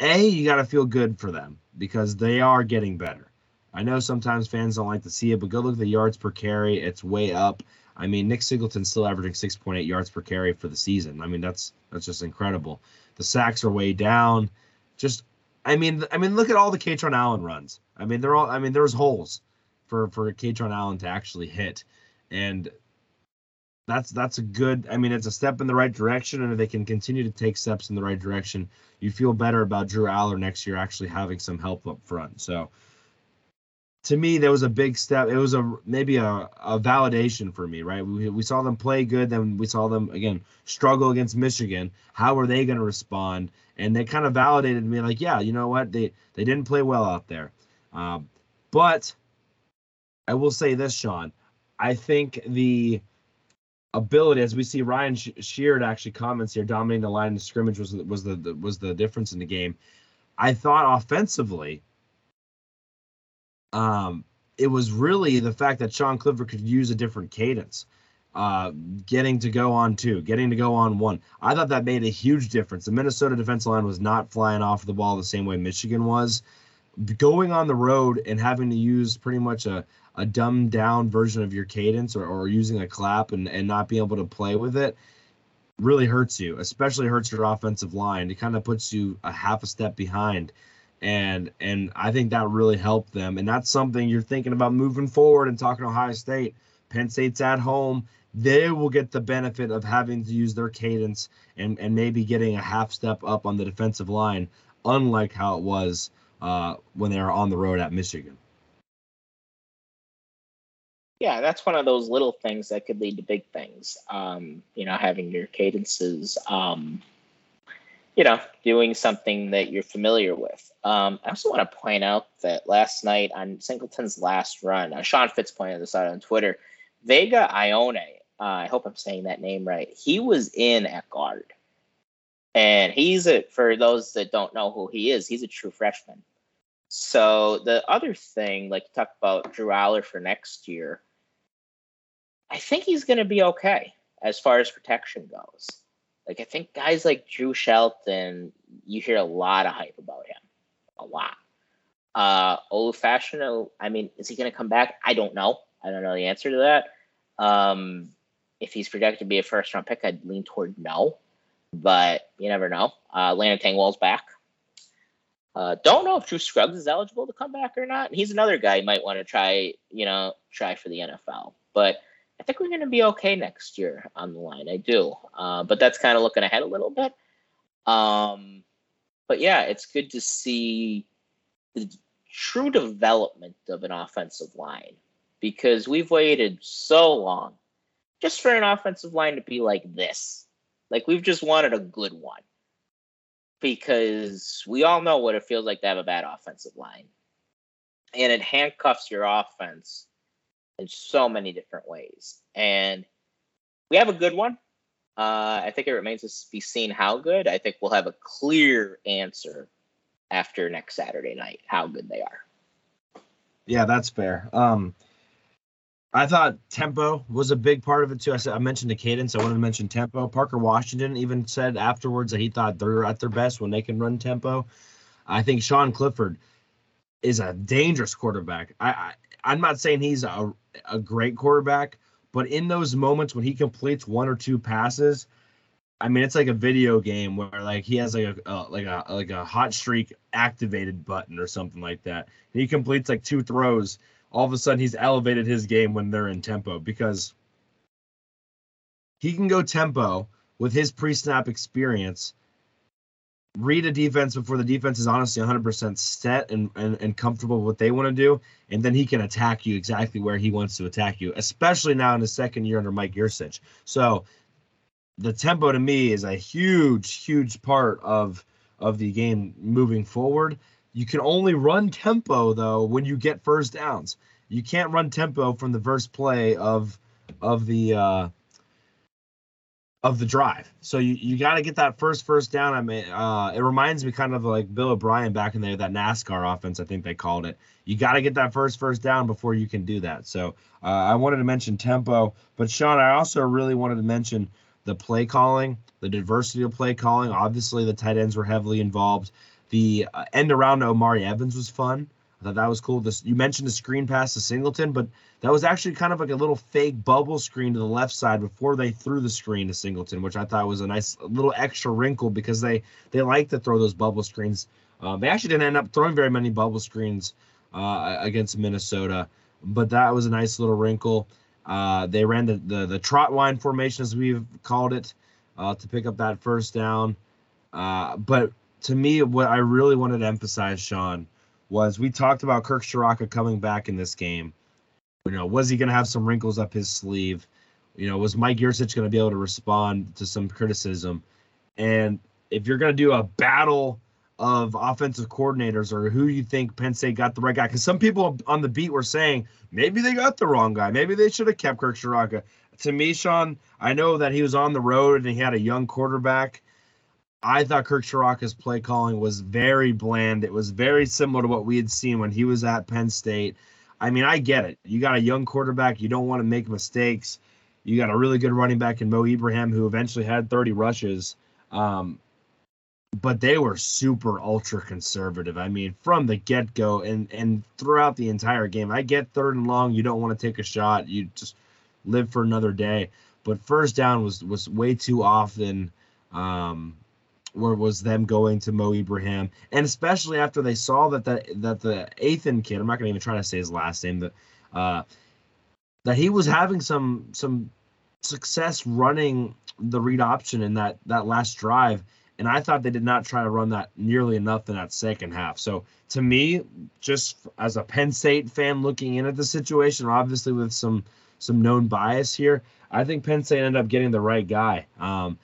A, you got to feel good for them because they are getting better. I know sometimes fans don't like to see it, but go look at the yards per carry. It's way up. I mean, Nick Singleton's still averaging 6.8 yards per carry for the season. I mean, that's that's just incredible. The sacks are way down. Just, I mean, I mean, look at all the Kaytron Allen runs. I mean, they're all. I mean, there's holes. for for Kaytron Allen to actually hit, and that's that's a good. I mean, it's a step in the right direction, and if they can continue to take steps in the right direction, you feel better about Drew Allar next year actually having some help up front. So to me, that was a big step. It was a maybe a, a validation for me, right? We, we saw them play good, then we saw them again struggle against Michigan. How are they going to respond? And they kind of validated me, like, yeah, you know what? They they didn't play well out there, um, but I will say this, Sean. I think the ability, as we see Ryan Sheard actually comments here, dominating the line of scrimmage was was the was the difference in the game. I thought offensively um, it was really the fact that Sean Clifford could use a different cadence, uh, getting to go on two, getting to go on one. I thought that made a huge difference. The Minnesota defensive line was not flying off the ball the same way Michigan was. Going on the road and having to use pretty much a, a dumbed down version of your cadence or, or using a clap and, and not being able to play with it really hurts you, especially hurts your offensive line. It kind of puts you a half a step behind and and I think that really helped them. And that's something you're thinking about moving forward and talking to Ohio State. Penn State's at home. They will get the benefit of having to use their cadence and and maybe getting a half step up on the defensive line, unlike how it was uh, when they were on the road at Michigan. Yeah, that's one of those little things that could lead to big things. Um, you know, having your cadences. Um, you know, doing something that you're familiar with. Um, I also want to point out that last night on Singleton's last run, uh, Sean Fitz pointed this out on Twitter. Vega Ioane, uh, I hope I'm saying that name right. He was in at guard, and he's a for those that don't know who he is, he's a true freshman. So the other thing, like you talked about Drew Allar for next year, I think he's going to be okay as far as protection goes. Like I think guys like Drew Shelton, you hear a lot of hype about him, a lot. Uh, Olu I mean, is he going to come back? I don't know. I don't know the answer to that. Um, if he's projected to be a first round pick, I'd lean toward no, but you never know. Uh, Landon Tengwall's back. Uh, don't know if Drew Scruggs is eligible to come back or not. He's another guy you might want to try, you know, try for the NFL. But I think we're going to be okay next year on the line. I do, uh, but that's kind of looking ahead a little bit. Um, but yeah, it's good to see the true development of an offensive line because we've waited so long just for an offensive line to be like this. Like we've just wanted a good one because we all know what it feels like to have a bad offensive line. And it handcuffs your offense in so many different ways. And we have a good one. Uh, I think it remains to be seen how good. I think we'll have a clear answer after next Saturday night how good they are. Yeah, that's fair. Um, I thought tempo was a big part of it too. I said I mentioned the cadence. I wanted to mention tempo. Parker Washington even said afterwards that he thought they're at their best when they can run tempo. I think Sean Clifford is a dangerous quarterback. I, I I'm not saying he's a a great quarterback, but in those moments when he completes one or two passes, I mean, it's like a video game where like he has like a, like a like a hot streak activated button or something like that. And he completes like two throws. All of a sudden, he's elevated his game when they're in tempo because he can go tempo with his pre-snap experience read a defense before the defense is honestly 100% set and, and, and comfortable with what they want to do. And then he can attack you exactly where he wants to attack you, especially now in his second year under Mike Yurcich. So the tempo to me is a huge, huge part of of the game moving forward. You can only run tempo though when you get first downs. You can't run tempo from the first play of of the uh, of the drive. So you, you got to get that first first down. I mean, uh, it reminds me kind of like Bill O'Brien back in there, that NASCAR offense, I think they called it. You got to get that first first down before you can do that. So uh, I wanted to mention tempo, but Sean, I also really wanted to mention the play calling, the diversity of play calling. Obviously, the tight ends were heavily involved. The uh, end around to Omari Evans was fun. I thought that was cool. This you mentioned the screen pass to Singleton, but that was actually kind of like a little fake bubble screen to the left side before they threw the screen to Singleton, which I thought was a nice little extra wrinkle because they they like to throw those bubble screens. Uh, they actually didn't end up throwing very many bubble screens uh, against Minnesota. but that was a nice little wrinkle. Uh, they ran the, the the trot line formation as we've called it uh, to pick up that first down. Uh, but to me, what I really wanted to emphasize, Sean, was we talked about Kirk Ciarrocca coming back in this game. You know, was he going to have some wrinkles up his sleeve? You know, was Mike Yurcich going to be able to respond to some criticism? And if you're going to do a battle of offensive coordinators or who you think Penn State got the right guy, because some people on the beat were saying maybe they got the wrong guy. Maybe they should have kept Kirk Ciarrocca. To me, Sean, I know that he was on the road and he had a young quarterback. I thought Kirk Ciarrocca's play calling was very bland. It was very similar to what we had seen when he was at Penn State. I mean, I get it. You got a young quarterback. You don't want to make mistakes. You got a really good running back in Mo Ibrahim, who eventually had 30 rushes. Um, but they were super ultra conservative. I mean, from the get go and and throughout the entire game. I get third and long. You don't want to take a shot. You just live for another day. But first down was was way too often. Um, where was them going to Mo Ibrahim, and especially after they saw that the that the Athan kid, I'm not gonna even try to say his last name, that uh, that he was having some some success running the read option in that that last drive, and I thought they did not try to run that nearly enough in that second half. So to me, just as a Penn State fan looking in at the situation, obviously with some some known bias here, I think Penn State ended up getting the right guy. Um,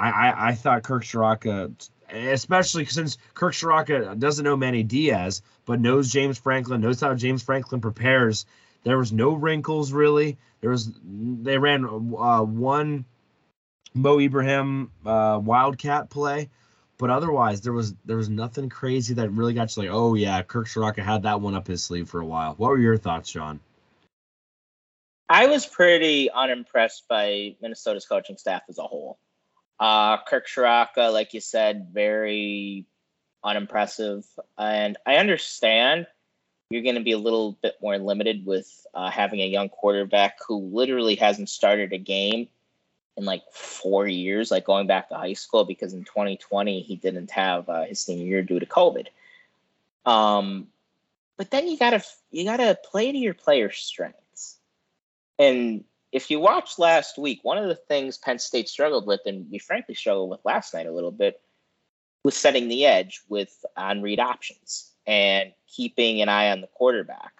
I, I, I thought Kirk Ciarrocca, especially since Kirk Ciarrocca doesn't know Manny Diaz, but knows James Franklin, knows how James Franklin prepares. There was no wrinkles really. There was they ran uh, one Mo Ibrahim uh, Wildcat play, but otherwise there was there was nothing crazy that really got you like, oh yeah, Kirk Ciarrocca had that one up his sleeve for a while. What were your thoughts, Sean? I was pretty unimpressed by Minnesota's coaching staff as a whole. Uh, Kirk Ciarrocca, like you said, very unimpressive. And I understand you're going to be a little bit more limited with uh, having a young quarterback who literally hasn't started a game in like four years, like going back to high school, because in 2020 he didn't have uh, his senior year due to COVID. Um, but then you gotta you gotta play to your players' strengths, and if you watched last week, one of the things Penn State struggled with, and we frankly struggled with last night a little bit, was setting the edge with on read options and keeping an eye on the quarterback.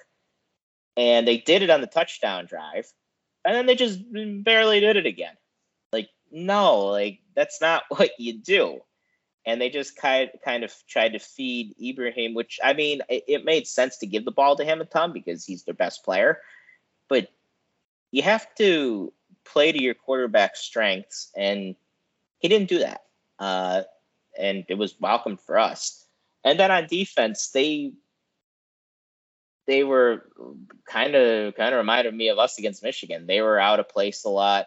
And they did it on the touchdown drive, and then they just barely did it again. Like, no, like that's not what you do. And they just kind kind of tried to feed Ibrahim, which I mean, it, it made sense to give the ball to him a ton because he's their best player. But you have to play to your quarterback's strengths, and he didn't do that. Uh, and it was welcome for us. And then on defense, they they were kind of kind of reminded me of us against Michigan. They were out of place a lot.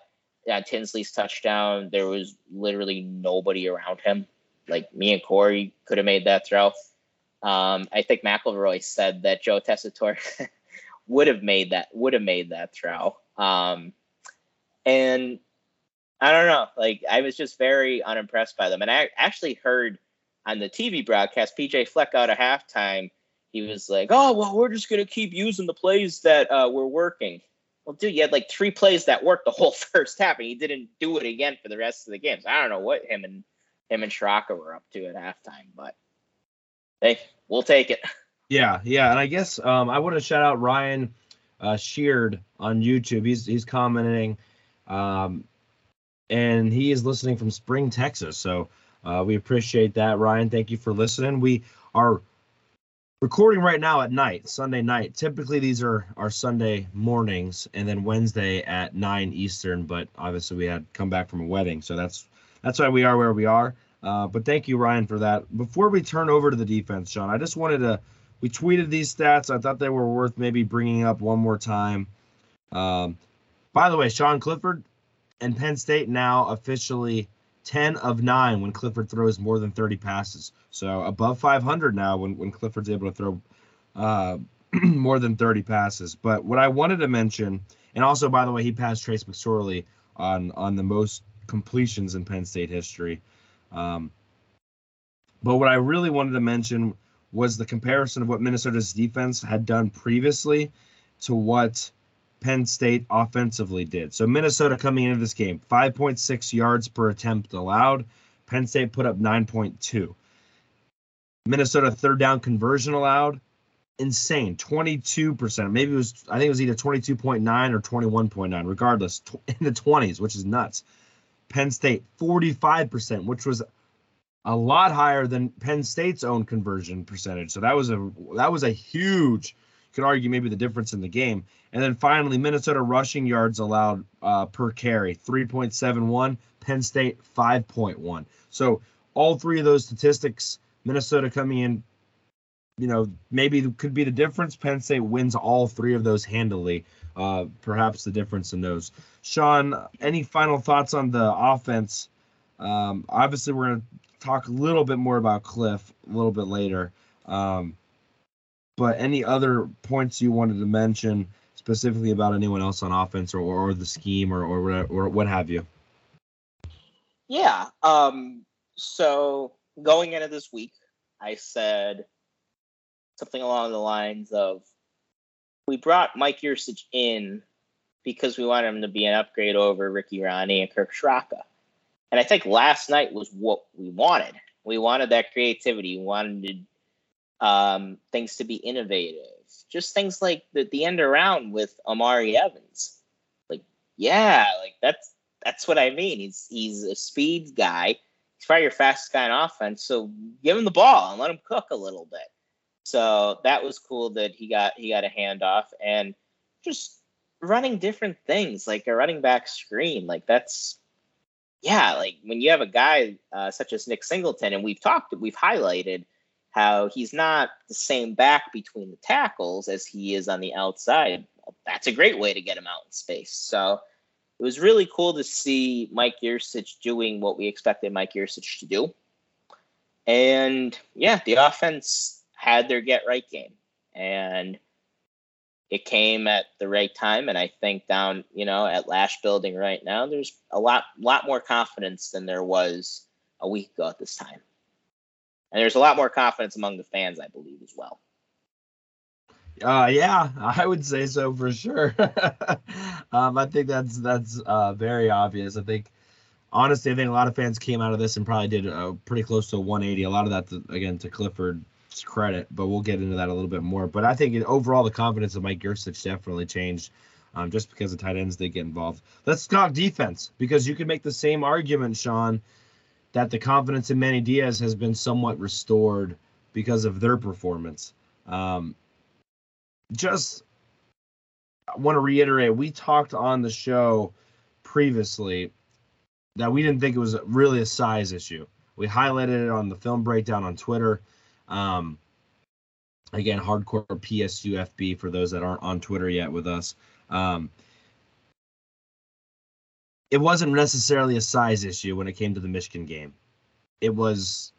On Tinsley's touchdown, there was literally nobody around him. Like me and Corey could have made that throw. Um, I think McElroy said that Joe Tessitore would have made that would have made that throw. Um, and I don't know, like I was just very unimpressed by them. And I actually heard on the TV broadcast, PJ Fleck out of halftime, he was like, "Oh, well, we're just gonna keep using the plays that uh, were working." Well, dude, you had like three plays that worked the whole first half, and he didn't do it again for the rest of the games. I don't know what him and him and Ciarrocca were up to at halftime, but hey, we'll take it. Yeah, yeah, and I guess um, I want to shout out Ryan uh, Sheard on YouTube. He's he's commenting, um, and he is listening from Spring, Texas. So uh, we appreciate that, Ryan. Thank you for listening. We are recording right now at night, Sunday night. Typically these are our Sunday mornings, and then Wednesday at nine Eastern. But obviously we had come back from a wedding, so that's that's why we are where we are. Uh, but thank you, Ryan, for that. Before we turn over to the defense, Sean, I just wanted to we tweeted these stats. I thought they were worth maybe bringing up one more time. Um, by the way, Sean Clifford and Penn State now officially 10 of 9 when Clifford throws more than 30 passes. So above 500 now when, when Clifford's able to throw uh, more than 30 passes. But what I wanted to mention, and also, by the way, he passed Trace McSorley on, on the most completions in Penn State history. Um, but what I really wanted to mention was the comparison of what Minnesota's defense had done previously to what Penn State offensively did. So Minnesota coming into this game, 5.6 yards per attempt allowed. Penn State put up 9.2. Minnesota third down conversion allowed, insane, 22%. Maybe it was, I think it was either 22.9 or 21.9, regardless, in the 20s, which is nuts. Penn State 45%, which was a lot higher than Penn State's own conversion percentage. So that was a that was a huge, could argue maybe the difference in the game. And then finally, Minnesota rushing yards allowed uh, per carry 3.71, Penn State 5.1. So all three of those statistics, Minnesota coming in, you know, maybe could be the difference. Penn State wins all three of those handily. Uh, perhaps the difference in those. Sean, any final thoughts on the offense? Um, obviously, we're going to talk a little bit more about Cliff a little bit later. Um, but any other points you wanted to mention specifically about anyone else on offense or, or the scheme or, or, what- or what have you? Yeah. Um, so going into this week, I said something along the lines of we brought Mike Yurcich in because we wanted him to be an upgrade over Ricky Rahne and Kirk Ciarrocca. And I think last night was what we wanted. We wanted that creativity. We wanted um, things to be innovative. Just things like the, the end around with Omari Evans. Like, yeah, like that's that's what I mean. He's he's a speed guy. He's probably your fastest guy in offense. So give him the ball and let him cook a little bit. So that was cool that he got he got a handoff and just running different things like a running back screen. Like that's yeah, like when you have a guy uh, such as Nick Singleton, and we've talked, we've highlighted how he's not the same back between the tackles as he is on the outside. That's a great way to get him out in space. So it was really cool to see Mike Yurcich doing what we expected Mike Yurcich to do. And yeah, the offense had their get right game. And it came at the right time. And I think down, you know, at Lasch Building right now, there's a lot lot more confidence than there was a week ago at this time. And there's a lot more confidence among the fans, I believe, as well. Uh, yeah, I would say so for sure. um, I think that's that's uh, very obvious. I think honestly, I think a lot of fans came out of this and probably did uh, pretty close to a 180. A lot of that, to, again, to Clifford's credit, but we'll get into that a little bit more. But I think overall, the confidence of Mike Yurcich definitely changed. Um, just because the tight ends did get involved. Let's talk defense because you can make the same argument, Sean, that the confidence in Manny Diaz has been somewhat restored because of their performance. Um, just want to reiterate we talked on the show previously that we didn't think it was really a size issue. We highlighted it on the film breakdown on Twitter. Um, again, hardcore PSUFB for those that aren't on Twitter yet with us. Um, it wasn't necessarily a size issue when it came to the Michigan game. It was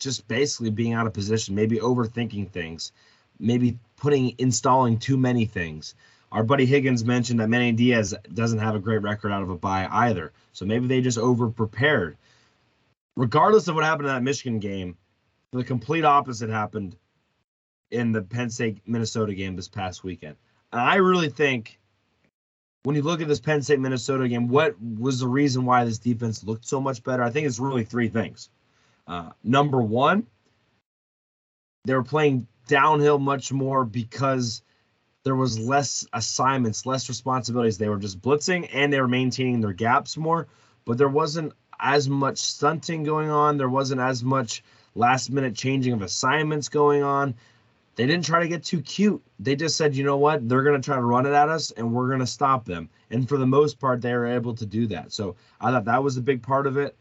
just basically being out of position, maybe overthinking things, maybe putting installing too many things. Our buddy Higgins mentioned that Manny Diaz doesn't have a great record out of a bye either. So maybe they just over prepared. Regardless of what happened in that Michigan game, the complete opposite happened in the Penn State Minnesota game this past weekend. And I really think when you look at this Penn State Minnesota game, what was the reason why this defense looked so much better? I think it's really three things. Uh, number one, they were playing downhill much more because there was less assignments, less responsibilities. They were just blitzing and they were maintaining their gaps more, but there wasn't as much stunting going on. There wasn't as much last minute changing of assignments going on. They didn't try to get too cute. They just said, you know what? They're going to try to run it at us and we're going to stop them. And for the most part, they were able to do that. So I thought that was a big part of it.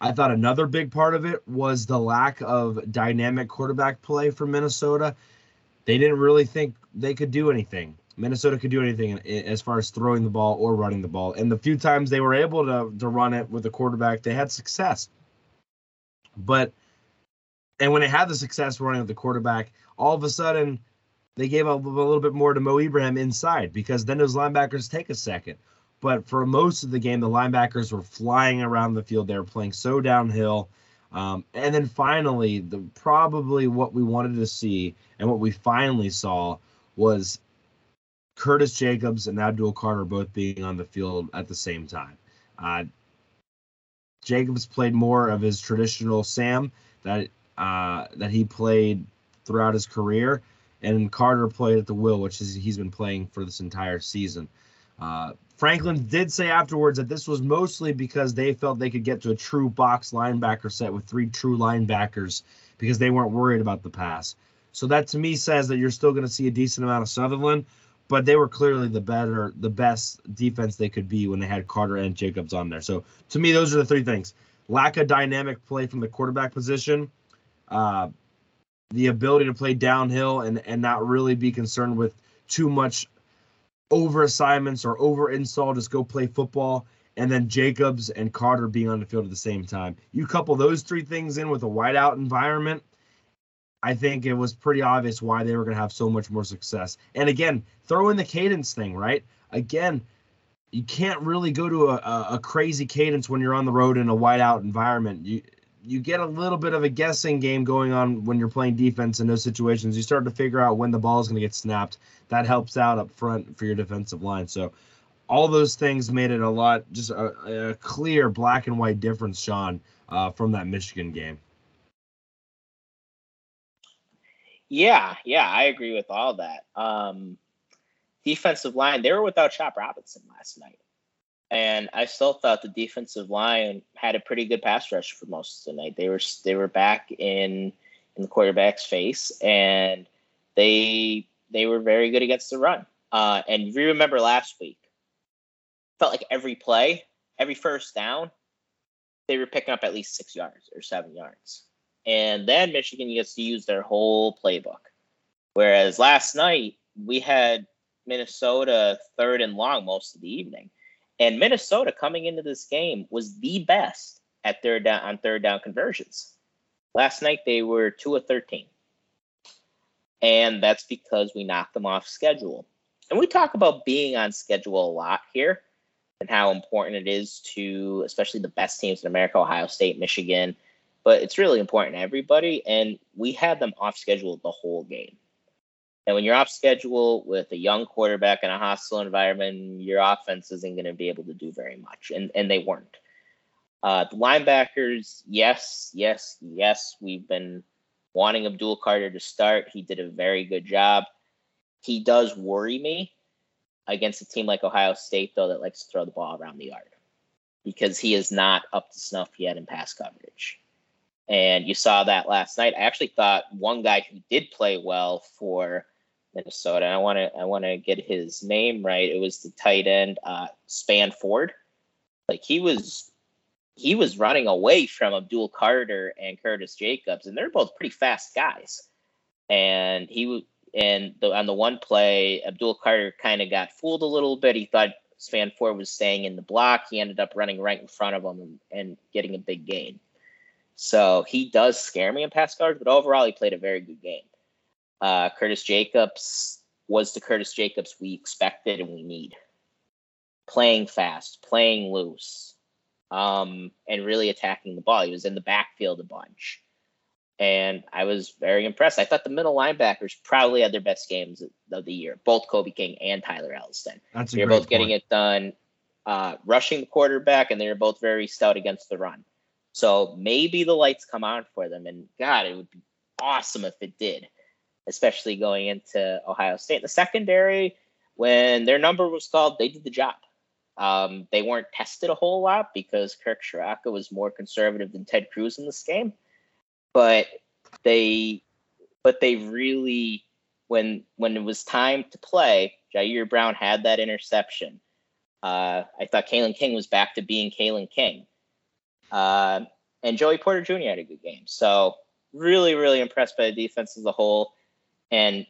I thought another big part of it was the lack of dynamic quarterback play for Minnesota. They didn't really think they could do anything. Minnesota could do anything as far as throwing the ball or running the ball. And the few times they were able to, to run it with the quarterback, they had success. But, and when they had the success running with the quarterback, all of a sudden they gave up a little bit more to Mo Ibrahim inside because then those linebackers take a second. But for most of the game, the linebackers were flying around the field. They were playing so downhill. Um, and then finally, the probably what we wanted to see and what we finally saw was Curtis Jacobs and Abdul Carter both being on the field at the same time. Uh, Jacobs played more of his traditional Sam that uh, that he played throughout his career, and Carter played at the will, which is he's been playing for this entire season. Uh, Franklin did say afterwards that this was mostly because they felt they could get to a true box linebacker set with three true linebackers because they weren't worried about the pass. So that to me says that you're still going to see a decent amount of Sutherland, but they were clearly the better, the best defense they could be when they had Carter and Jacobs on there. So to me, those are the three things: lack of dynamic play from the quarterback position, uh, the ability to play downhill and and not really be concerned with too much over assignments or over install, just go play football. And then Jacobs and Carter being on the field at the same time. You couple those three things in with a whiteout environment, I think it was pretty obvious why they were going to have so much more success. And again, throw in the cadence thing, right? Again, you can't really go to a, a, a crazy cadence when you're on the road in a whiteout environment. You you get a little bit of a guessing game going on when you're playing defense in those situations. You start to figure out when the ball is going to get snapped. That helps out up front for your defensive line. So all those things made it a lot just a, a clear black and white difference, Sean, uh, from that Michigan game. Yeah, yeah, I agree with all that. Um, defensive line, they were without Chop Robinson last night. And I still thought the defensive line had a pretty good pass rush for most of the night. They were they were back in in the quarterback's face, and they they were very good against the run. Uh, and if you remember last week, felt like every play, every first down, they were picking up at least six yards or seven yards. And then Michigan gets to use their whole playbook. Whereas last night we had Minnesota third and long most of the evening. And Minnesota coming into this game was the best at third down on third down conversions. Last night they were two of thirteen. And that's because we knocked them off schedule. And we talk about being on schedule a lot here and how important it is to especially the best teams in America, Ohio State, Michigan, but it's really important to everybody. And we had them off schedule the whole game. And when you're off schedule with a young quarterback in a hostile environment, your offense isn't going to be able to do very much. And, and they weren't. Uh, the linebackers, yes, yes, yes, we've been wanting Abdul Carter to start. He did a very good job. He does worry me against a team like Ohio State, though, that likes to throw the ball around the yard because he is not up to snuff yet in pass coverage. And you saw that last night. I actually thought one guy who did play well for Minnesota. I want to I want to get his name right. It was the tight end uh, Span Ford. Like he was he was running away from Abdul Carter and Curtis Jacobs, and they're both pretty fast guys. And he and the, on the one play, Abdul Carter kind of got fooled a little bit. He thought Span Ford was staying in the block. He ended up running right in front of him and, and getting a big gain. So he does scare me in pass coverage, but overall he played a very good game. Uh, Curtis Jacobs was the Curtis Jacobs we expected and we need. Playing fast, playing loose, um, and really attacking the ball. He was in the backfield a bunch. And I was very impressed. I thought the middle linebackers probably had their best games of the year, both Kobe King and Tyler Elsdon. That's They're both getting point. it done, uh, rushing the quarterback, and they're both very stout against the run. So maybe the lights come on for them. And God, it would be awesome if it did especially going into Ohio State. The secondary, when their number was called, they did the job. Um, they weren't tested a whole lot because Kirk Ciarrocca was more conservative than Ted Cruz in this game, but they, but they really, when when it was time to play, Ji'Ayir Brown had that interception. Uh, I thought Kalen King was back to being Kalen King, uh, and Joey Porter Jr. had a good game. So really, really impressed by the defense as a whole. And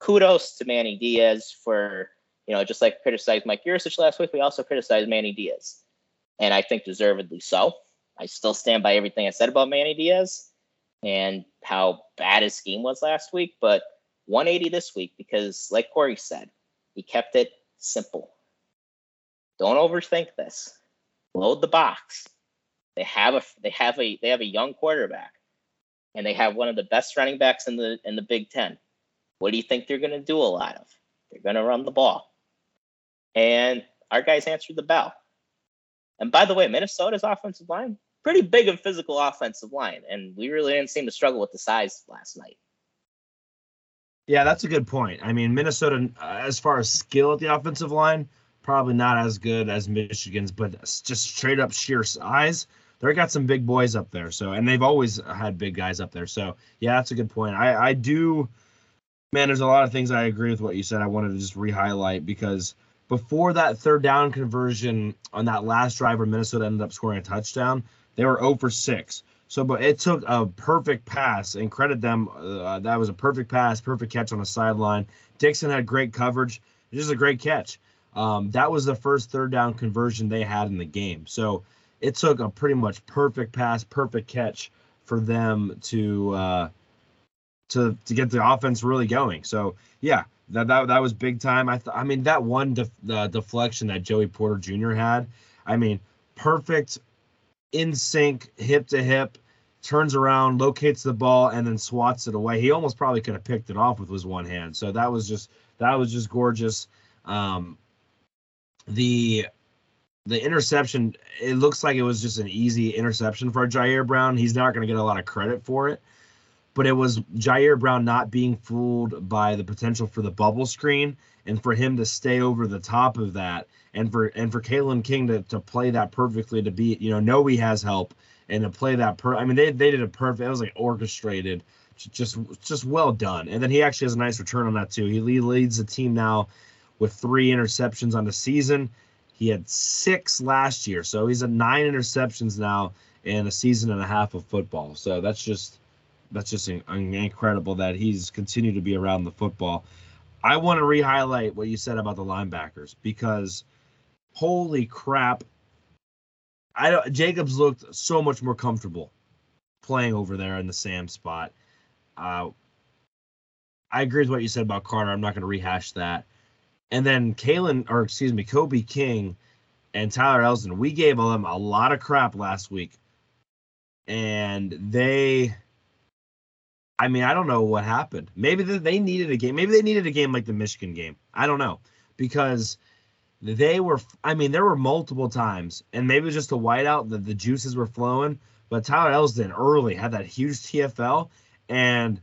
kudos to Manny Diaz for, you know, just like criticized Mike Yurcich last week, we also criticized Manny Diaz. And I think deservedly so. I still stand by everything I said about Manny Diaz and how bad his scheme was last week, but 180 this week because, like Corey said, he kept it simple. Don't overthink this. Load the box. They have a they have a they have a young quarterback and they have one of the best running backs in the in the Big Ten. What do you think they're going to do a lot of? they're going to run the ball. And our guys answered the bell. And by the way, Minnesota's offensive line, pretty big and physical offensive line. And we really didn't seem to struggle with the size last night. Yeah, that's a good point. I mean, Minnesota, uh, as far as skill at the offensive line, probably not as good as Michigan's, but just straight up sheer size, they got some big boys up there. So, and they've always had big guys up there. So, yeah, that's a good point. I, I do, man. There's a lot of things I agree with what you said. I wanted to just re-highlight because before that third down conversion on that last drive where Minnesota ended up scoring a touchdown, they were 0 for 6. So, but it took a perfect pass and credit them. Uh, that was a perfect pass, perfect catch on the sideline. Dixon had great coverage. Just a great catch. Um, that was the first third down conversion they had in the game. So it took a pretty much perfect pass, perfect catch for them to uh, to to get the offense really going. So yeah, that that, that was big time. I th- I mean that one def- deflection that Joey Porter Jr. had. I mean perfect in sync, hip to hip, turns around, locates the ball, and then swats it away. He almost probably could have picked it off with his one hand. So that was just that was just gorgeous. Um, the the interception, it looks like it was just an easy interception for Ji'Ayir Brown. He's not going to get a lot of credit for it, but it was Ji'Ayir Brown not being fooled by the potential for the bubble screen and for him to stay over the top of that and for and for Kalen King to, to play that perfectly to be you know know he has help and to play that per I mean they they did a perfect it was like orchestrated just just well done. And then he actually has a nice return on that too. He leads the team now with three interceptions on the season he had six last year so he's at nine interceptions now in a season and a half of football so that's just that's just incredible that he's continued to be around the football I want to re-highlight what you said about the linebackers because holy crap. I don't Jacobs looked so much more comfortable playing over there in the Sam spot. Uh, I agree with what you said about Carter. I'm not going to rehash that. And then Kalen, or excuse me, Kobe King and Tyler Elsdon, we gave them a lot of crap last week. And they, I mean, I don't know what happened. Maybe they needed a game. Maybe they needed a game like the Michigan game. I don't know. Because they were I mean there were multiple times and maybe it was just a whiteout that the juices were flowing but Tyler Elsdon early had that huge TFL and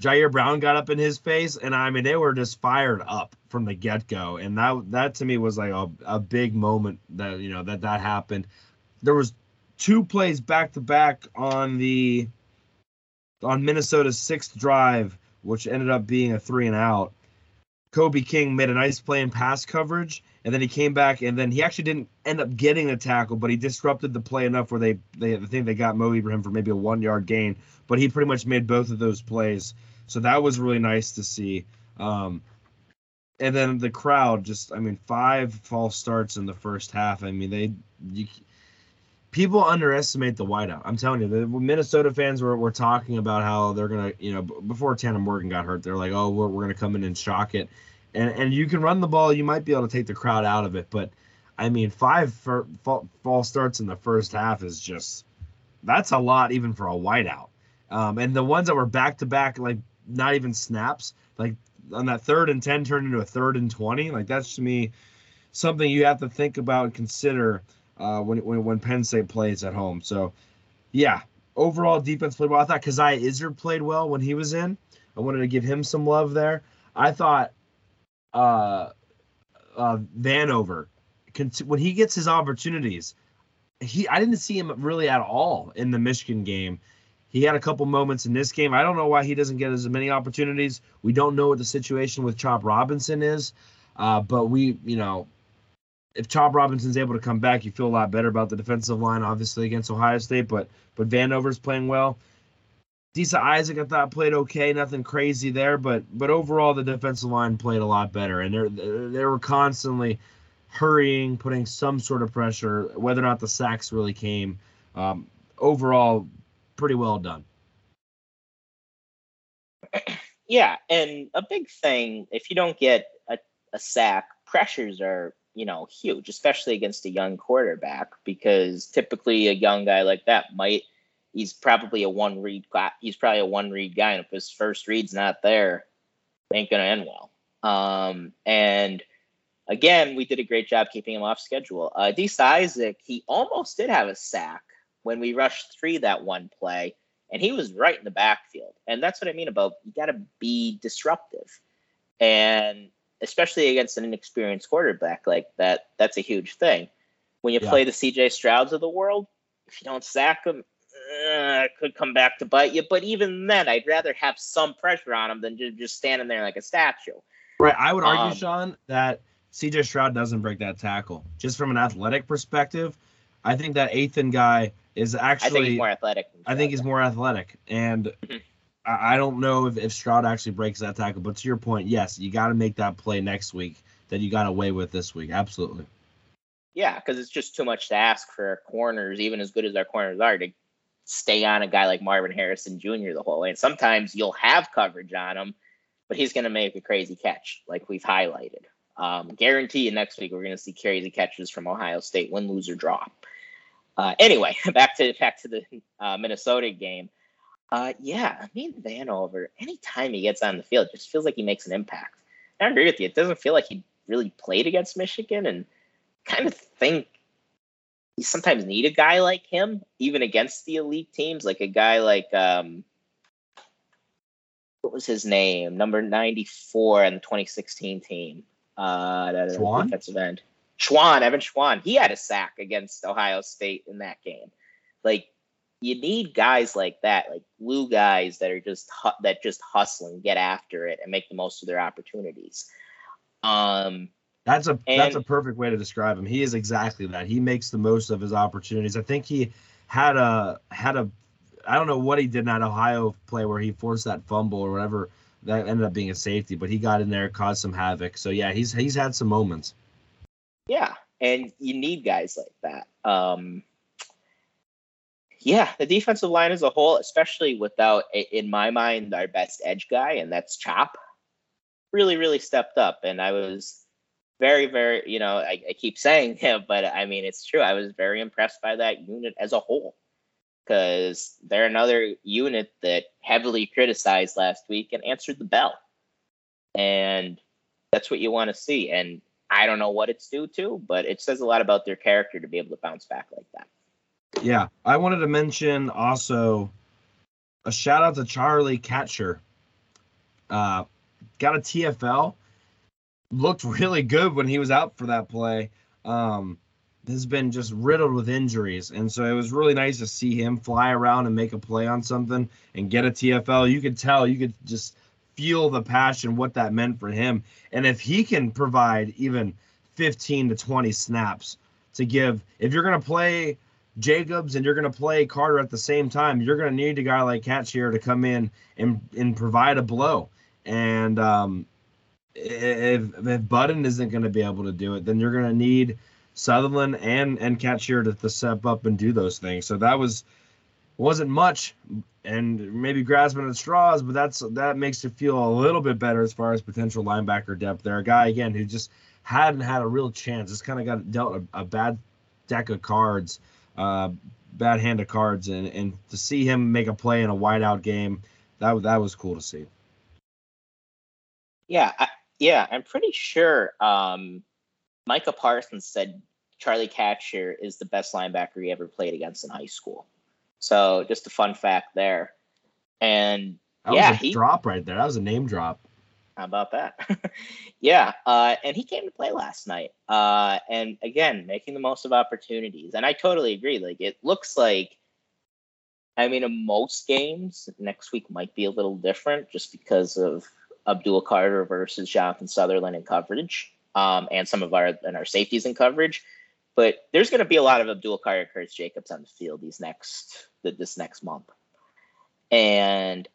Ji'Ayir Brown got up in his face and I mean they were just fired up from the get-go. And that that to me was like a, a big moment that you know that that happened. There was two plays back to back on the on Minnesota's sixth drive which ended up being a three and out Kobe King made a nice play in pass coverage and then he came back, and then he actually didn't end up getting the tackle, but he disrupted the play enough where they, they I think they got Mo Ibrahim for maybe a one yard gain, but he pretty much made both of those plays, so that was really nice to see. Um, and then the crowd, just I mean, five false starts in the first half. I mean, they you, people underestimate the whiteout. I'm telling you, the Minnesota fans were, were talking about how they're gonna, you know, before Tanner Morgan got hurt, they're like, oh, we're, we're gonna come in and shock it and and you can run the ball. You might be able to take the crowd out of it, but I mean, five for, false starts in the first half is just that's a lot even for a whiteout. Um, and the ones that were back to back, like not even snaps, like on that third and ten turned into a third and twenty, like that's to me something you have to think about and consider uh, when when when Penn State plays at home. So, yeah, overall defense played well. I thought Coziah Izzard played well when he was in. I wanted to give him some love there. I thought uh, uh, Vanover, when he gets his opportunities, he I didn't see him really at all in the Michigan game. He had a couple moments in this game. I don't know why he doesn't get as many opportunities. We don't know what the situation with Chop Robinson is, uh, but we, you know, if Chop Robinson's able to come back, you feel a lot better about the defensive line, obviously against Ohio State. But but Vanover's playing well. Disa Isaac, I thought played okay, nothing crazy there, but but overall the defensive line played a lot better, and they they were constantly hurrying, putting some sort of pressure, whether or not the sacks really came. Um, overall, pretty well done. Yeah, and a big thing if you don't get a, a sack, pressures are you know huge, especially against a young quarterback, because typically a young guy like that might he's probably a one read guy. He's probably a one read guy, and if his first read's not there, ain't gonna end well. Um, and again, we did a great job keeping him off schedule. Uh, Isaac, he almost did have a sack when we rushed three that one play, and he was right in the backfield. And that's what I mean about you got to be disruptive, and especially against an inexperienced quarterback like that, that's a huge thing. When you Yeah. play the C.J. Strouds of the world, if you don't sack him, uh, it could come back to bite you. But even then, I'd rather have some pressure on him than just standing there like a statue. Right. I would argue, Um, Sean, that CJ Stroud doesn't break that tackle. Just from an athletic perspective, I think that Ethan guy is I think actually. he's more athletic. Than I think he's more athletic, and Mhm. I, don't know if, if Stroud actually breaks that tackle. But to your point, yes, you got to make that play next week that you got away with this week. Absolutely. Yeah, because it's just too much to ask for corners, even as good as our corners are, to stay on a guy like Marvin Harrison Jr. the whole way. And sometimes you'll have coverage on him, but he's going to make a crazy catch, like we've highlighted. Um, guarantee you next week we're going to see crazy catches from Ohio State, win, lose, or draw. Uh, anyway, back to back to the uh, Minnesota game. Uh, yeah, I mean Vanover. Anytime he gets on the field, it just feels like he makes an impact. I agree with you. It doesn't feel like he really played against Michigan, and kind of think you sometimes need a guy like him, even against the elite teams, like a guy like um, what was his name? Number ninety four on the twenty sixteen team. Uh, that Schwan? defensive end. Schwan, Evan Schwan. He had a sack against Ohio State in that game. Like you need guys like that, like blue guys that are just hu- that just hustle and get after it and make the most of their opportunities. Um, That's a that's a perfect way to describe him. He is exactly that. He makes the most of his opportunities. I think he had a had a I don't know what he did in that Ohio play where he forced that fumble or whatever that ended up being a safety, but he got in there, caused some havoc. So yeah, he's he's had some moments. Yeah, and you need guys like that. Um, yeah, the defensive line as a whole, especially without, in my mind, our best edge guy, and that's Chop, really, really stepped up. And I was very, very, you know, I, I keep saying him, but I mean, it's true. I was very impressed by that unit as a whole because they're another unit that heavily criticized last week and answered the bell. And that's what you want to see. And I don't know what it's due to, but it says a lot about their character to be able to bounce back like that. Yeah, I wanted to mention also a shout out to Charlie Katshir. Uh, got a TFL. Looked really good when he was out for that play. Um, has been just riddled with injuries, and so it was really nice to see him fly around and make a play on something and get a TFL. You could tell, you could just feel the passion, what that meant for him, and if he can provide even 15 to 20 snaps to give, if you're gonna play Jacobs and you're going to play Carter at the same time, you're going to need a guy like Katshir to come in and and provide a blow. And um, if if Budden isn't going to be able to do it, then you're going to need Sutherland and and here to, to step up and do those things. So that was wasn't much, and maybe grasping at straws, but that's that makes you feel a little bit better as far as potential linebacker depth. There, a guy again who just hadn't had a real chance, just kind of got dealt a, a bad deck of cards uh, bad hand of cards, and and to see him make a play in a whiteout game, that that was cool to see. Yeah, I, yeah, I'm pretty sure um, Micah Parsons said Charlie Katshir is the best linebacker he ever played against in high school. So just a fun fact there. And That yeah, was a he drop right there. That was a name drop. How about that? yeah, uh, and he came to play last night. Uh, and again, making the most of opportunities. And I totally agree. Like it looks like, I mean, in most games next week might be a little different just because of Abdul Carter versus Jonathan Sutherland in coverage, um, and some of our and our safeties in coverage. But there's going to be a lot of Abdul Carter, Curtis Jacobs on the field these next this next month, and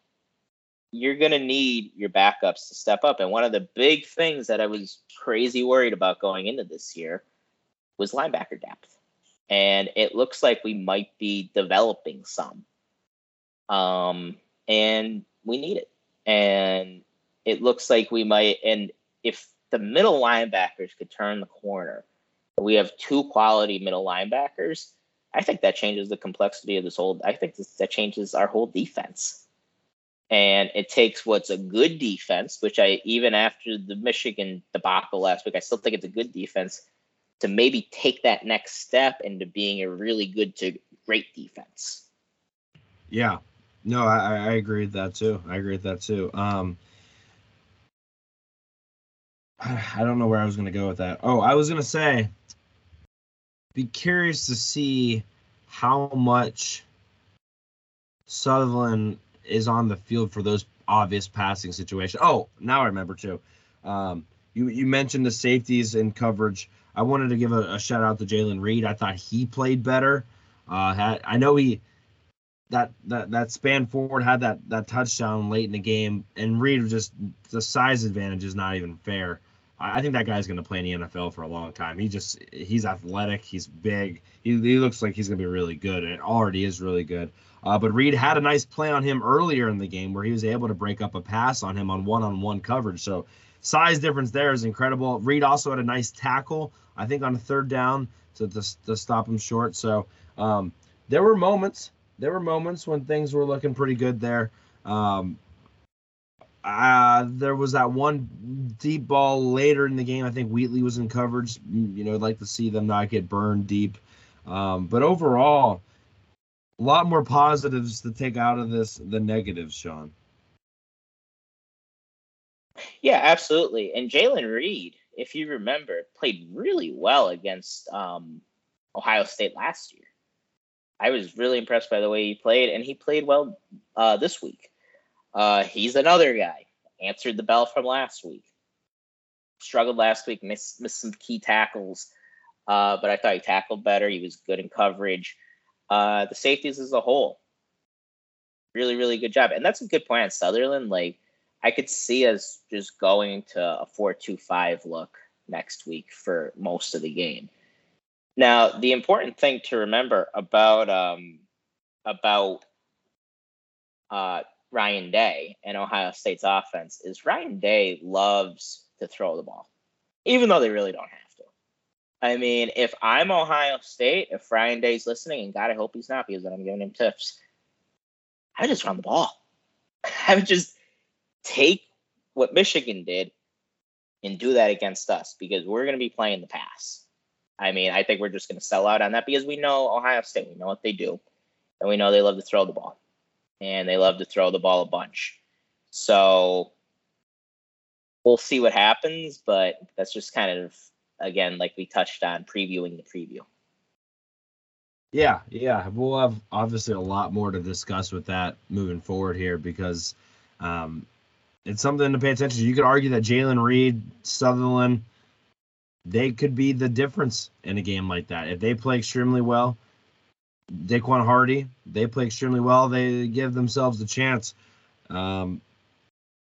you're going to need your backups to step up. And one of the big things that I was crazy worried about going into this year was linebacker depth. And it looks like we might be developing some. Um, and we need it. And it looks like we might. And if the middle linebackers could turn the corner, we have two quality middle linebackers. I think that changes the complexity of this whole. I think this, that changes our whole defense And it takes what's a good defense, which I even after the Michigan debacle last week, I still think it's a good defense to maybe take that next step into being a really good to great defense. Yeah. No, I, I agree with that too. I agree with that too. Um, I don't know where I was going to go with that. Oh, I was going to say, be curious to see how much Sutherland is on the field for those obvious passing situations. Oh, now I remember too. Um, you you mentioned the safeties and coverage. I wanted to give a, a shout out to Jaylen Reed. I thought he played better. Uh, had, I know he that that that Spann-Ford had that that touchdown late in the game, and Reed was just the size advantage is not even fair. I think that guy's going to play in the NFL for a long time. He just he's athletic, he's big, he, he looks like he's going to be really good, and already is really good. Uh, but Reed had a nice play on him earlier in the game where he was able to break up a pass on him on one-on-one coverage. So size difference there is incredible. Reed also had a nice tackle, I think, on a third down to to, to stop him short. So um, there were moments, there were moments when things were looking pretty good there. Um, uh, there was that one deep ball later in the game. I think Wheatley was in coverage. You know, I'd like to see them not get burned deep. Um, but overall, a lot more positives to take out of this than negatives, Sean. Yeah, absolutely. And Jaylen Reed, if you remember, played really well against um, Ohio State last year. I was really impressed by the way he played, and he played well uh, this week. Uh, he's another guy. Answered the bell from last week. Struggled last week, missed, missed some key tackles, uh, but I thought he tackled better. He was good in coverage. Uh, the safeties as a whole, really, really good job. And that's a good point on Sutherland. Like, I could see us just going to a 4 2 5 look next week for most of the game. Now, the important thing to remember about um, about uh, Ryan Day and Ohio State's offense is Ryan Day loves to throw the ball, even though they really don't have to. I mean, if I'm Ohio State, if Ryan Day's listening, and God, I hope he's not because then I'm giving him tips, I would just run the ball. I would just take what Michigan did and do that against us because we're going to be playing the pass. I mean, I think we're just going to sell out on that because we know Ohio State, we know what they do, and we know they love to throw the ball and they love to throw the ball a bunch. So we'll see what happens, but that's just kind of again like we touched on previewing the preview. Yeah, yeah, we'll have obviously a lot more to discuss with that moving forward here because um, it's something to pay attention to. You could argue that Jaylen Reed, Sutherland, they could be the difference in a game like that if they play extremely well. Daequan Hardy, they play extremely well. They give themselves a chance. Um,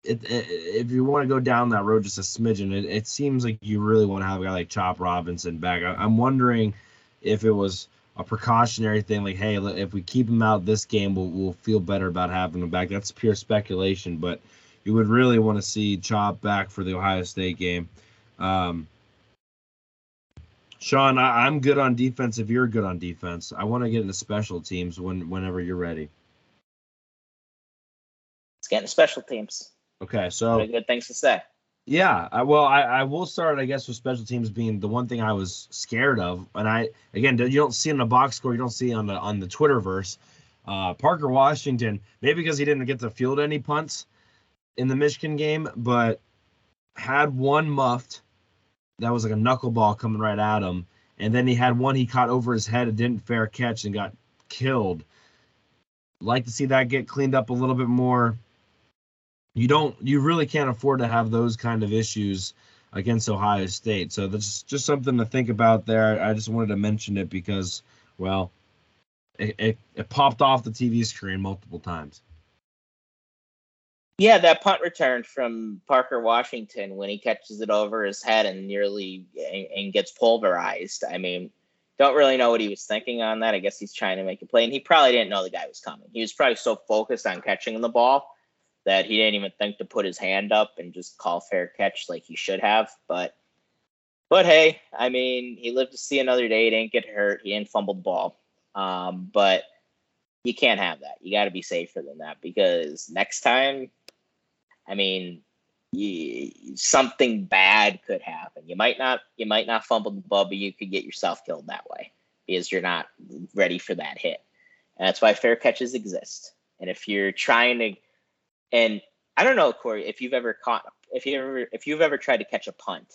it, it, if you want to go down that road just a smidgen, it, it, seems like you really want to have a guy like Chop Robinson back. I, am wondering if it was a precautionary thing, like, hey, if we keep him out this game, we'll, we'll feel better about having him back. That's pure speculation, but you would really want to see Chop back for the Ohio State game. Um, Sean, I, am good on defense. If you're good on defense, I want to get into special teams when whenever you're ready. Let's get into special teams. Okay, so good things to say. Yeah, I, well, I, I will start, I guess, with special teams being the one thing I was scared of, and I again, you don't see in the box score, you don't see on the on the Twitterverse. Uh, Parker Washington, maybe because he didn't get to field any punts in the Michigan game, but had one muffed that was like a knuckleball coming right at him. And then he had one he caught over his head and didn't fair catch and got killed. Like to see that get cleaned up a little bit more. You don't you really can't afford to have those kind of issues against Ohio State. So that's just something to think about there. I just wanted to mention it because, well, it, it, it popped off the TV screen multiple times. Yeah, that punt return from Parker Washington when he catches it over his head and nearly and, and, gets pulverized. I mean, don't really know what he was thinking on that. I guess he's trying to make a play, and he probably didn't know the guy was coming. He was probably so focused on catching the ball that he didn't even think to put his hand up and just call fair catch like he should have. But but hey, I mean, he lived to see another day. He didn't get hurt. He didn't fumble the ball. Um, but you can't have that. You got to be safer than that because next time, I mean, you, something bad could happen. You might not you might not fumble the ball, but you could get yourself killed that way because you're not ready for that hit. And that's why fair catches exist. And if you're trying to, and I don't know, Corey, if you've ever caught, if you ever, if you've ever tried to catch a punt,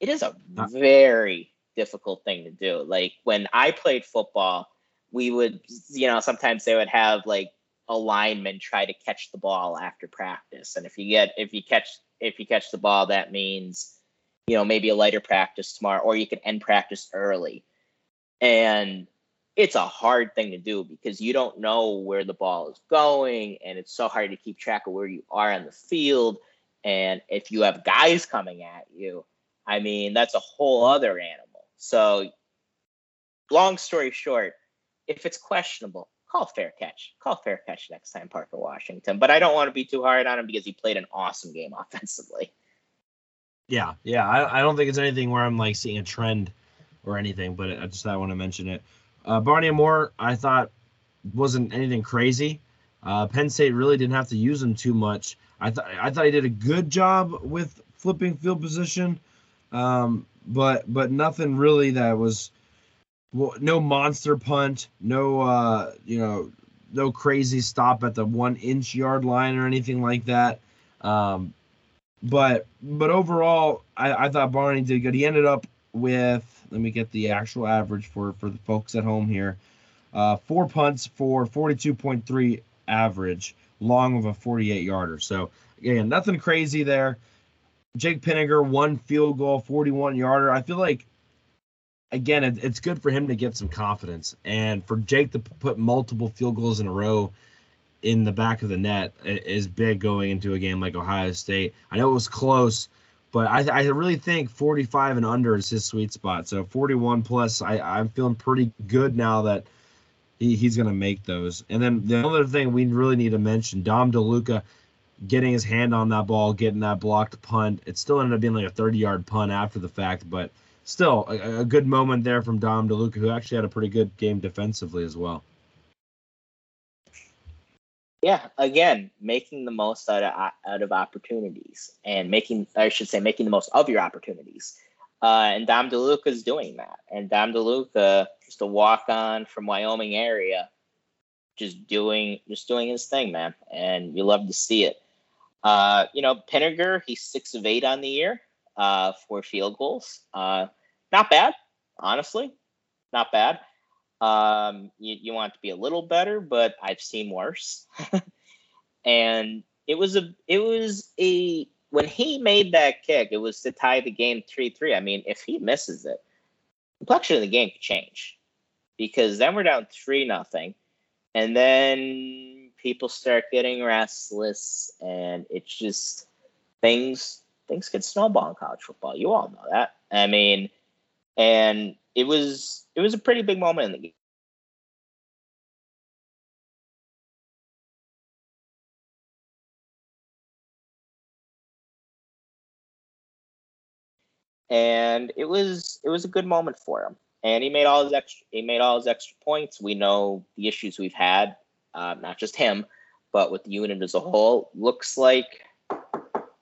it is a uh. very difficult thing to do. Like when I played football, we would, you know, sometimes they would have like a lineman try to catch the ball after practice, and if you get, if you catch, if you catch the ball, that means, you know, maybe a lighter practice tomorrow, or you can end practice early, and it's a hard thing to do because you don't know where the ball is going and it's so hard to keep track of where you are on the field. And if you have guys coming at you i mean that's a whole other animal. So long story short if it's questionable call fair catch call fair catch next time parker washington but i don't want to be too hard on him because he played an awesome game offensively Yeah, yeah. I, I don't think it's anything where I'm like seeing a trend or anything, but I just I want to mention it. Uh, Barney Amor, I thought wasn't anything crazy. Uh, Penn State really didn't have to use him too much. I thought I thought he did a good job with flipping field position, um, but but nothing really that was no monster punt, no uh, you know no crazy stop at the one inch yard line or anything like that. Um, but but overall, I, I thought Barney did good. He ended up with let me get the actual average for for the folks at home here. Uh, four punts for 42.3 average, long of a 48 yarder. So again, nothing crazy there. Jake Pinegar one field goal, 41 yarder. I feel like again, it, it's good for him to get some confidence, and for Jake to put multiple field goals in a row in the back of the net is big going into a game like Ohio State. I know it was close, but I, I really think 45 and under is his sweet spot. So 41 plus, I, I'm feeling pretty good now that he, he's going to make those. And then the other thing we really need to mention, Dom DeLuca getting his hand on that ball, getting that blocked punt. It still ended up being like a 30 yard punt after the fact, but still a, a good moment there from Dom DeLuca, who actually had a pretty good game defensively as well. yeah again making the most out of out of opportunities and making i should say making the most of your opportunities uh, and Dom DeLuca is doing that. And Dom DeLuca, just a walk on from Wyoming area, just doing just doing his thing, man. And you love to see it. Uh, you know, Pinegar, he's six of eight on the year, uh, for field goals. Uh, not bad, honestly, not bad. Um, you, you want to be a little better, but I've seen worse. and it was a it was a when he made that kick, it was to tie the game three three. I mean, if he misses it, the complexion of the game could change because then we're down three nothing, and then people start getting restless, and it's just things things could snowball in college football. You all know that. I mean, and it was it was a pretty big moment in the game. and it was it was a good moment for him. And he made all his extra he made all his extra points. We know the issues we've had, uh, not just him, but with the unit as a whole. Looks like,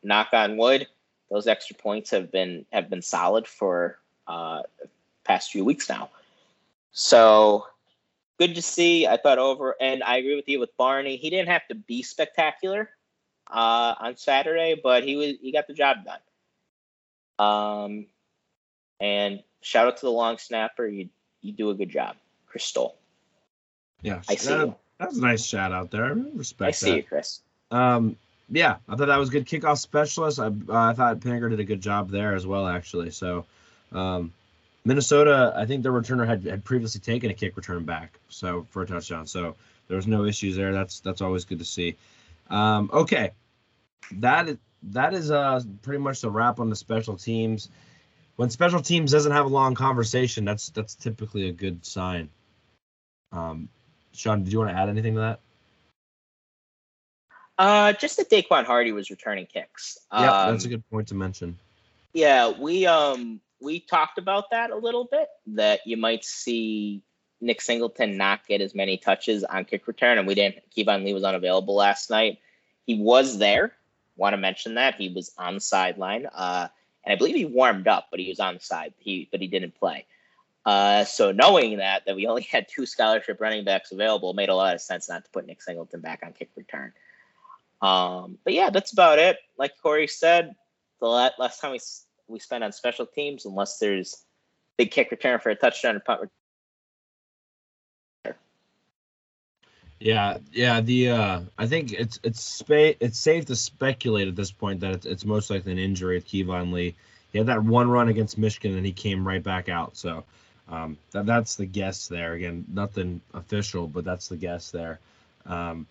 knock on wood, those extra points have been have been solid for uh, past few weeks now. So good to see. I thought over, and I agree with you with Barney. He didn't have to be spectacular uh, on Saturday, but he was he got the job done. Um, and shout out to the long snapper. You you do a good job, Chris Stoll. Yeah, I see that, you. that was a nice shout out there. I respect I see that. you, Chris. Um, yeah, I thought that was good kickoff specialist. I, I thought Pinegar did a good job there as well, actually. So, um, Minnesota, I think their returner had, had previously taken a kick return back, so for a touchdown. So there was no issues there. That's that's always good to see. Um, okay, that is that is uh pretty much the wrap on the special teams. When special teams doesn't have a long conversation, that's that's typically a good sign. Um, Sean, did you want to add anything to that? Uh, just that Daequan Hardy was returning kicks. Yeah, Um, that's a good point to mention. Yeah, we um we talked about that a little bit. That you might see Nick Singleton not get as many touches on kick return, and we didn't. Keyvone Lee was unavailable last night. He was there. Want to mention that he was on the sideline, uh, and I believe he warmed up, but he was on the side. He but he didn't play. Uh, so knowing that that we only had two scholarship running backs available made a lot of sense not to put Nick Singleton back on kick return. Um, but yeah, that's about it. Like Corey said, the last time we we spend on special teams, unless there's big kick return for a touchdown or punt return. Yeah, yeah. The uh, I think it's it's spa- it's safe to speculate at this point that it's, it's most likely an injury with Keyvone Lee. He had that one run against Michigan and he came right back out. So um, that that's the guess there. Again, nothing official, but that's the guess there. Um,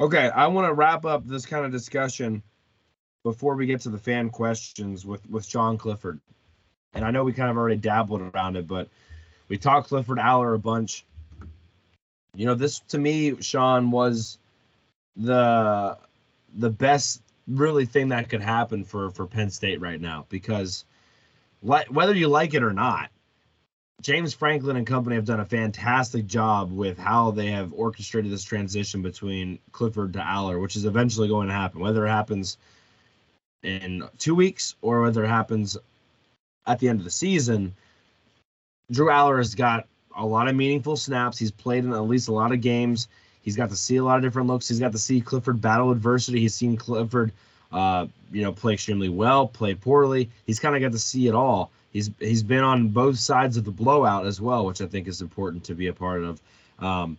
okay, I want to wrap up this kind of discussion before we get to the fan questions with with Sean Clifford. And I know we kind of already dabbled around it, but we talked Clifford Allar a bunch you know, this to me, Sean, was the the best really thing that could happen for for Penn State right now because whether you like it or not, James Franklin and company have done a fantastic job with how they have orchestrated this transition between Clifford to Allar, which is eventually going to happen. Whether it happens in two weeks or whether it happens at the end of the season, Drew Allar has got a lot of meaningful snaps. He's played in at least a lot of games. He's got to see a lot of different looks. He's got to see Clifford battle adversity. He's seen Clifford, uh, you know, play extremely well, play poorly. He's kind of got to see it all. He's he's been on both sides of the blowout as well, which I think is important to be a part of. Um,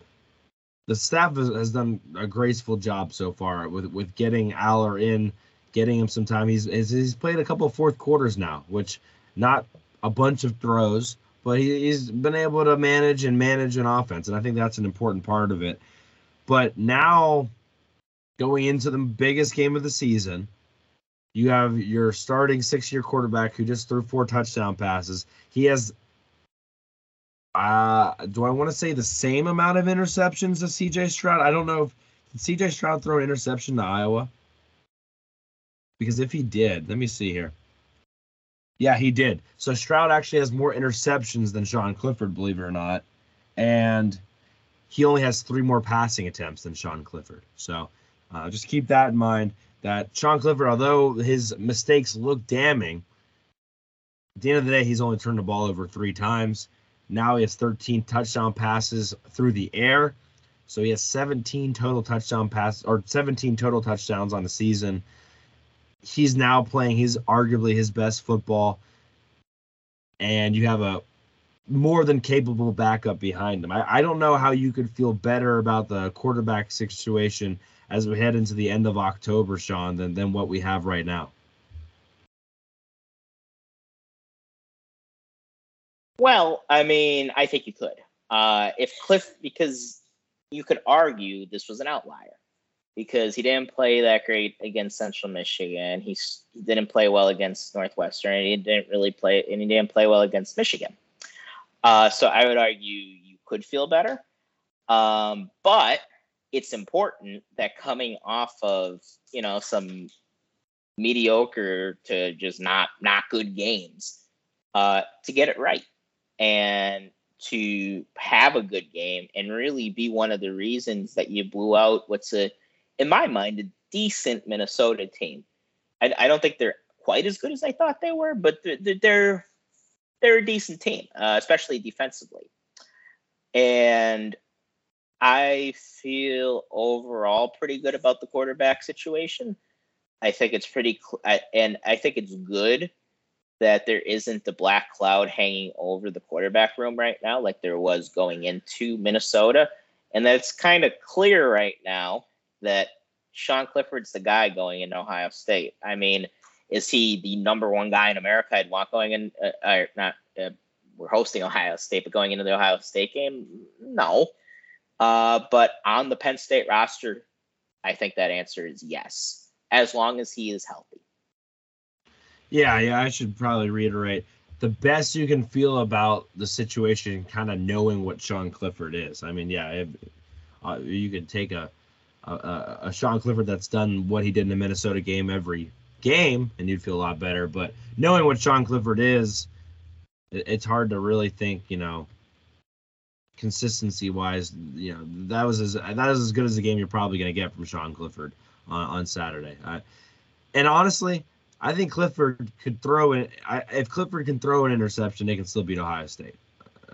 the staff has, has, done a graceful job so far with with getting Allar in, getting him some time. He's he's played a couple of fourth quarters now, which not a bunch of throws, but he, he's been able to manage and manage an offense, and I think that's an important part of it. But now, going into the biggest game of the season, you have your starting six-year quarterback who just threw four touchdown passes. He has, uh, do I want to say the same amount of interceptions as C.J. Stroud? I don't know if C.J. Stroud throw an interception to Iowa. Because if he did, let me see here. Yeah, he did. So Stroud actually has more interceptions than Sean Clifford, believe it or not, and he only has three more passing attempts than Sean Clifford. So uh, just keep that in mind. That Sean Clifford, although his mistakes look damning, at the end of the day, he's only turned the ball over three times. Now he has 13 touchdown passes through the air. So he has 17 total touchdown passes or 17 total touchdowns on the season he's now playing his arguably his best football, and you have a more than capable backup behind him. I, I don't know how you could feel better about the quarterback situation as we head into the end of October, Sean, than, than what we have right now. Well, I mean, I think you could. Uh, if Cliff, because you could argue this was an outlier because he didn't play that great against Central Michigan. He, didn't play well against Northwestern, and he didn't really play, and he didn't play well against Michigan. Uh, so I would argue you could feel better, um, but it's important that coming off of you know some mediocre to just not not good games uh, to get it right and to have a good game and really be one of the reasons that you blew out what's a in my mind, a decent Minnesota team. I, I don't think they're quite as good as I thought they were, but they're they're, they're a decent team, uh, especially defensively. And I feel overall pretty good about the quarterback situation. I think it's pretty, cl- and I think it's good that there isn't the black cloud hanging over the quarterback room right now, like there was going into Minnesota, and that it's kind of clear right now that Sean Clifford's the guy going in Ohio State. I mean, is he the number one guy in America I'd want going in? Uh, uh, not uh, we're hosting Ohio State, but going into the Ohio State game, no. Uh, but on the Penn State roster, I think that answer is yes, as long as he is healthy. Yeah, yeah, I should probably reiterate the best you can feel about the situation, kind of knowing what Sean Clifford is. I mean, yeah, if, uh, you could take a a, a Sean Clifford that's done what he did in the Minnesota game every game, and you'd feel a lot better. But knowing what Sean Clifford is, it's hard to really think, you know, consistency wise, you know, that was as that was as good as the game you're probably going to get from Sean Clifford on, on Saturday. I, and honestly, I think Clifford could throw it. If Clifford can throw an interception, they can still beat Ohio State.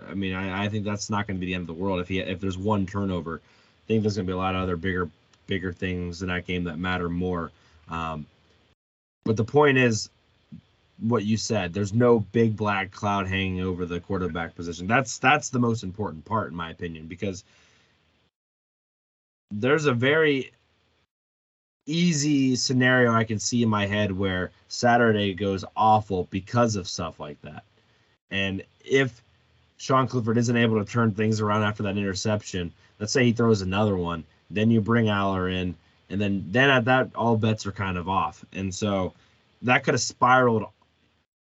I mean, I, I think that's not going to be the end of the world if he if there's one turnover. I think there's going to be a lot of other bigger bigger things in that game that matter more. Um, but the point is, what you said. There's no big black cloud hanging over the quarterback position. That's that's the most important part, in my opinion, because there's a very easy scenario I can see in my head where Saturday goes awful because of stuff like that. And if Sean Clifford isn't able to turn things around after that interception, let's say he throws another one, then you bring Allar in, and then then at that all bets are kind of off. And so that could have spiraled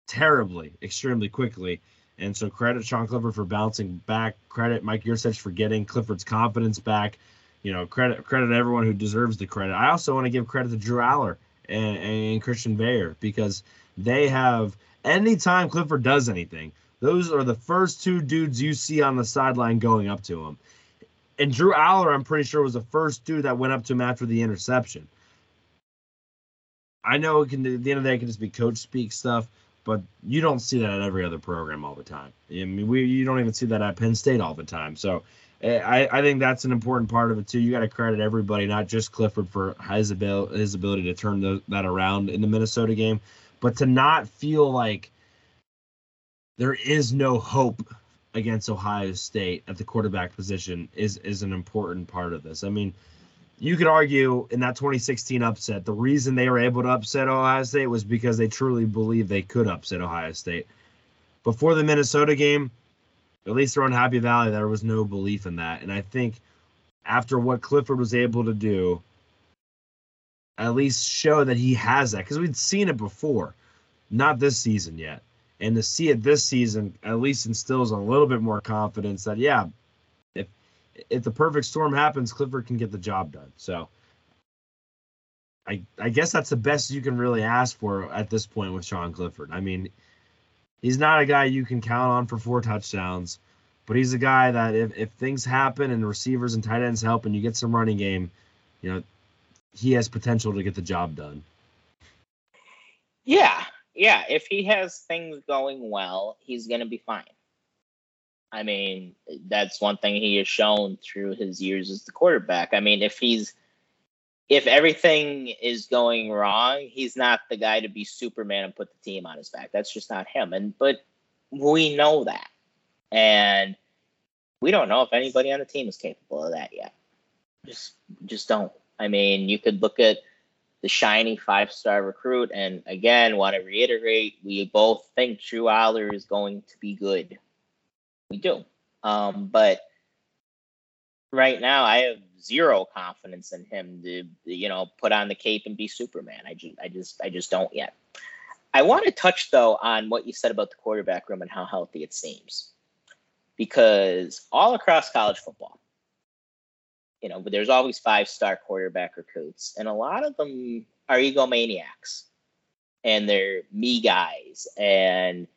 terribly, extremely quickly. And so credit Sean Clifford for bouncing back. Credit Mike Yurcich for getting Clifford's confidence back. You know, credit credit everyone who deserves the credit. I also want to give credit to Drew Allar and, and Christian Veilleux because they have anytime Clifford does anything, those are the first two dudes you see on the sideline going up to him. And Drew Allar, I'm pretty sure, was the first dude that went up to him after the interception. I know it can at the end of the day it can just be coach speak stuff, but you don't see that at every other program all the time. I mean, we you don't even see that at Penn State all the time. So eh, I, I think that's an important part of it too. You got to credit everybody, not just Clifford for his ability his ability to turn the, that around in the Minnesota game, but to not feel like there is no hope against Ohio State at the quarterback position is is an important part of this. I mean, you could argue in that 2016 upset, the reason they were able to upset Ohio State was because they truly believed they could upset Ohio State. Before the Minnesota game, at least around Happy Valley, there was no belief in that. And I think after what Clifford was able to do, at least show that he has that because we'd seen it before, not this season yet. And to see it this season at least instills a little bit more confidence that, yeah, if if the perfect storm happens, Clifford can get the job done. So I I guess that's the best you can really ask for at this point with Sean Clifford. I mean, he's not a guy you can count on for four touchdowns, but he's a guy that if, if things happen and receivers and tight ends help and you get some running game, you know, he has potential to get the job done. Yeah. Yeah. If he has things going well, he's gonna be fine. I mean, that's one thing he has shown through his years as the quarterback. I mean, if he's if everything is going wrong, he's not the guy to be Superman and put the team on his back. That's just not him. And but we know that. And we don't know if anybody on the team is capable of that yet. Just just don't. I mean, you could look at the shiny five-star recruit and again, want to reiterate, we both think Drew Allar is going to be good we do. Um, but right now, I have zero confidence in him to, you know, put on the cape and be Superman. I just, I just, I just don't yet. I want to touch though on what you said about the quarterback room and how healthy it seems, because all across college football, you know, but there's always five-star quarterback recruits, and a lot of them are egomaniacs, and they're me guys, and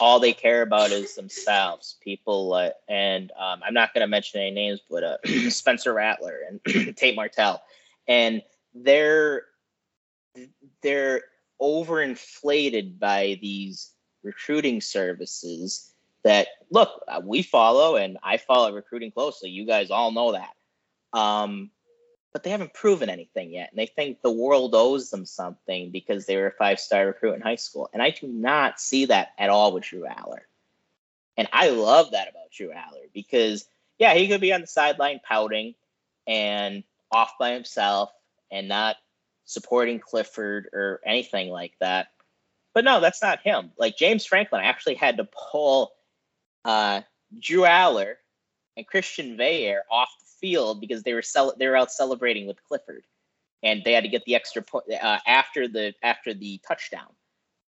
all they care about is themselves. People, uh, and um, I'm not going to mention any names, but uh, Spencer Rattler and Tate Martell, and they're they're overinflated by these recruiting services that look uh, we follow and I follow recruiting closely. You guys all know that. Um, but they haven't proven anything yet. And they think the world owes them something because they were a five star recruit in high school. And I do not see that at all with Drew Allar. And I love that about Drew Allar because, yeah, he could be on the sideline pouting and off by himself and not supporting Clifford or anything like that. But no, that's not him. Like James Franklin actually had to pull uh, Drew Allar and Christian Veilleux off field because they were cel- they were out celebrating with Clifford, and they had to get the extra point uh, after the after the touchdown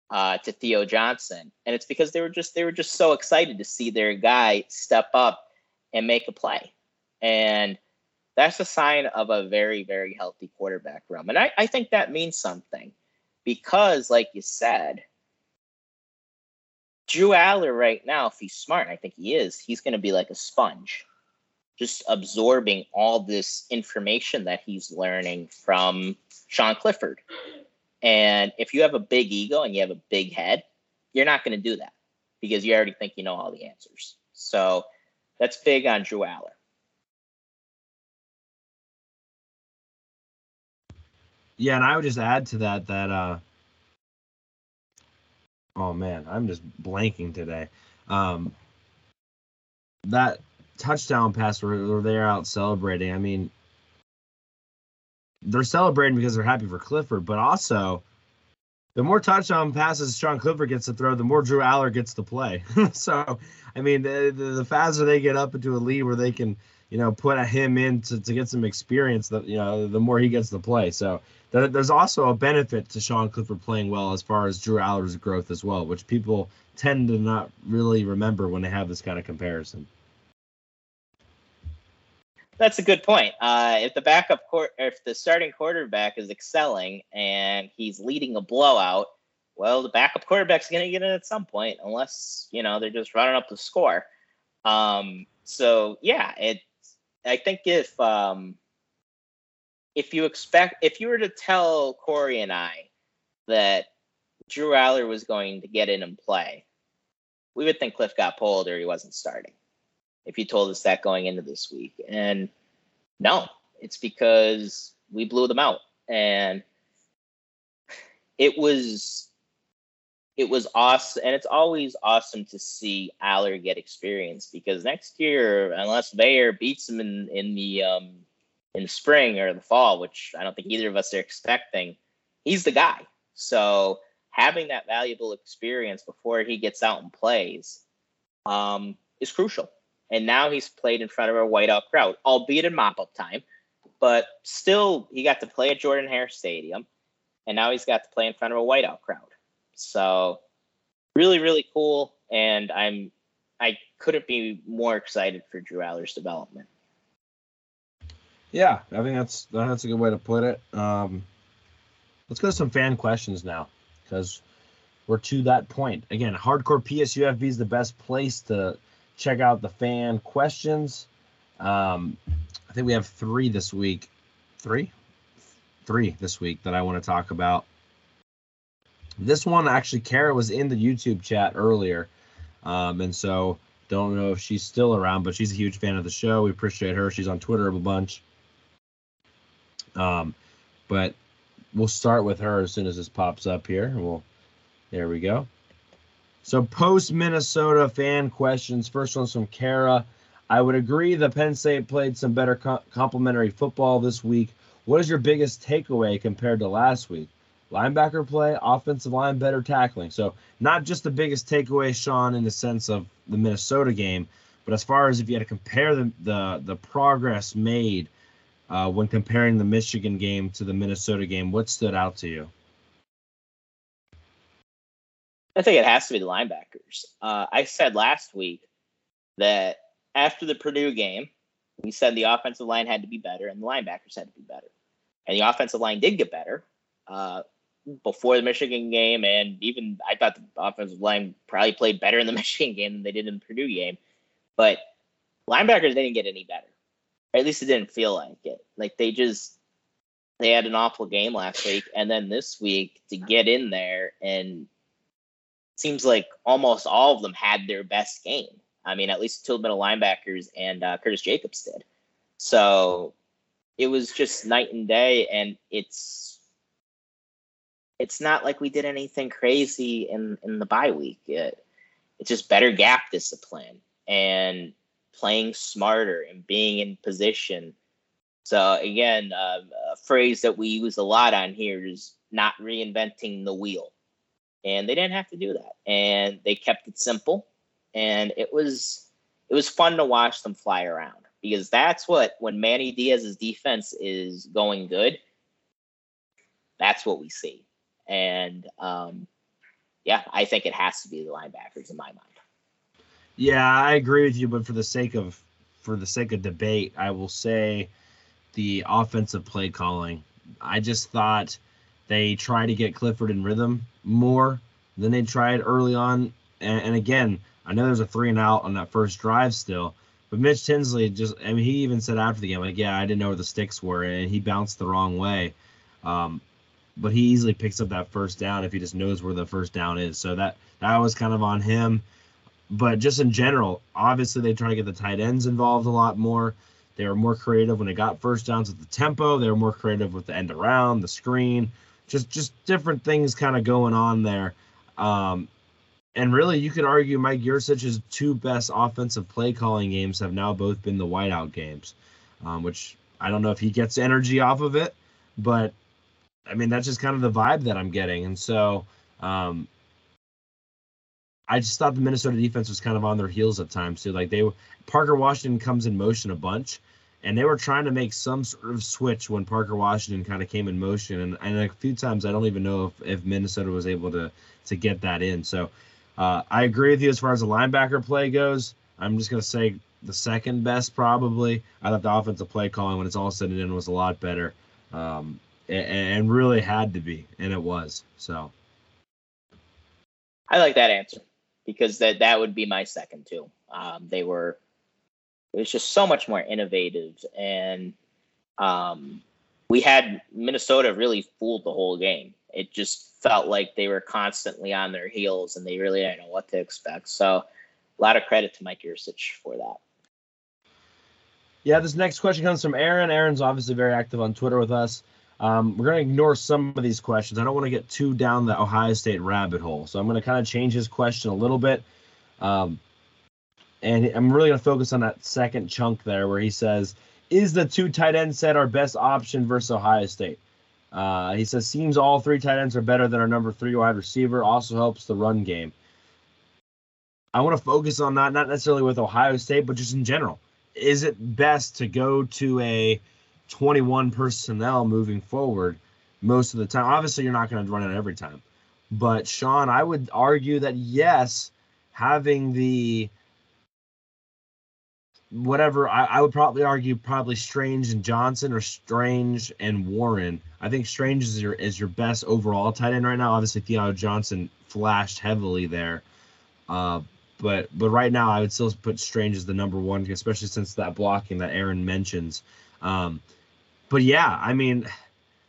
uh, to Theo Johnson, and it's because they were just they were just so excited to see their guy step up and make a play, and that's a sign of a very very healthy quarterback room, and I, I think that means something because, like you said. Drew Allar right now, if he's smart, I think he is, he's going to be like a sponge just absorbing all this information that he's learning from Sean Clifford. And if you have a big ego and you have a big head, you're not going to do that because you already think you know all the answers. So that's big on Drew Allar. Yeah, and I would just add to that that uh oh man, I'm just blanking today. Um that touchdown pass where, they're out celebrating. I mean, they're celebrating because they're happy for Clifford, but also the more touchdown passes Sean Clifford gets to throw, the more Drew Allar gets to play. so, I mean, the, the, the faster they get up into a lead where they can, you know, put him in to, to get some experience, that you know, the more he gets to play. So there, there's also a benefit to Sean Clifford playing well as far as Drew Allar's growth as well, which people tend to not really remember when they have this kind of comparison. That's a good point. Uh, if the backup court, if the starting quarterback is excelling and he's leading a blowout, well, the backup quarterback's going to get in at some point, unless you know they're just running up the score. Um, so yeah, it. I think if um, if you expect, if you were to tell Corey and I that Drew Allar was going to get in and play, we would think Cliff got pulled or he wasn't starting if you told us that going into this week. And no, it's because we blew them out. And it was it was awesome and it's always awesome to see Allar get experience because next year, unless Bayer beats him in, in the um in spring or the fall, which I don't think either of us are expecting, he's the guy. So having that valuable experience before he gets out and plays um, is crucial and now he's played in front of a whiteout crowd, albeit in mop-up time, but still he got to play at Jordan Hare Stadium, and now he's got to play in front of a whiteout crowd. So really, really cool, and I'm I couldn't be more excited for Drew Allar's development. Yeah, I think that's that's a good way to put it. Um, let's go to some fan questions now, because we're to that point. Again, hardcore PSUFB is the best place to check out the fan questions. Um, I think we have three this week. Three? Three this week that I want to talk about. This one actually, Kara was in the YouTube chat earlier. Um, and so don't know if she's still around, but she's a huge fan of the show. We appreciate her. She's on Twitter a bunch. Um, but we'll start with her as soon as this pops up here. We'll, there we go. So post Minnesota fan questions. First one's from Kara. I would agree that Penn State played some better co- complementary football this week. What is your biggest takeaway compared to last week? Linebacker play, offensive line better tackling. So not just the biggest takeaway, Sean, in the sense of the Minnesota game, but as far as if you had to compare the the, the progress made uh, when comparing the Michigan game to the Minnesota game, what stood out to you? I think it has to be the linebackers. Uh, I said last week that after the Purdue game, we said the offensive line had to be better and the linebackers had to be better. And the offensive line did get better uh, before the Michigan game. And even I thought the offensive line probably played better in the Michigan game than they did in the Purdue game. But linebackers didn't get any better. Or at least it didn't feel like it. Like they just they had an awful game last week, and then this week to get in there and seems like almost all of them had their best game. I mean, at least two middle linebackers and uh, Curtis Jacobs did. So it was just night and day, and it's it's not like we did anything crazy in in the bye week. It, it's just better gap discipline and playing smarter and being in position. So again, uh, a phrase that we use a lot on here is not reinventing the wheel and they didn't have to do that. And they kept it simple. And it was it was fun to watch them fly around because that's what when Manny Diaz's defense is going good that's what we see. And um, yeah I think it has to be the linebackers in my mind. Yeah I agree with you but for the sake of for the sake of debate I will say the offensive play calling. I just thought they try to get Clifford in rhythm more than they tried early on. And, and again, I know there's a three and out on that first drive still, But Mitch Tinsley just, I mean, he even said after the game, like, yeah, I didn't know where the sticks were, and he bounced the wrong way. Um, but he easily picks up that first down if he just knows where the first down is. So that that was kind of on him. But just in general, obviously they try to get the tight ends involved a lot more. They were more creative when they got first downs with the tempo. They were more creative with the end around, the screen, just just different things kind of going on there. Um, and really, you could argue Mike Yurcich's two best offensive play calling games have now both been the whiteout games, um, which I don't know if he gets energy off of it, but I mean that's just kind of the vibe that I'm getting. And so um, I just thought the Minnesota defense was kind of on their heels at times too. Like they Parker Washington comes in motion a bunch, and they were trying to make some sort of switch when Parker Washington kind of came in motion, and, and a few times I don't even know if, if Minnesota was able to to get that in. So uh, I agree with you as far as the linebacker play goes. I'm just gonna say the second best probably. I thought the offensive play calling when it's all said and done was a lot better, um, and, and really had to be, and it was. So I like that answer because that that would be my second too. Um, they were it was just so much more innovative and um, we had Minnesota really fooled the whole game. It just felt like they were constantly on their heels and they really didn't know what to expect. So a lot of credit to Mike Yurcich for that. Yeah, this next question comes from Aaron. Aaron's obviously very active on Twitter with us. Um, we're going to ignore some of these questions. I don't want to get too down the Ohio State rabbit hole. So I'm going to kind of change his question a little bit. Um, and I'm really going to focus on that second chunk there where he says, Is the two tight end set our best option versus Ohio State? Uh, he says, Seems all three tight ends are better than our number three wide receiver. Also helps the run game. I want to focus on that, not necessarily with Ohio State, but just in general. Is it best to go to a 21 personnel moving forward most of the time. Obviously, you're not going to run it every time. But Sean, I would argue that yes, having the whatever I, I would probably argue probably Strange and Johnson or Strange and Warren. I think Strange is your is your best overall tight end right now. Obviously, Theo Johnson flashed heavily there. Uh, but but right now I would still put Strange as the number one, especially since that blocking that Aaron mentions. Um, but yeah, I mean,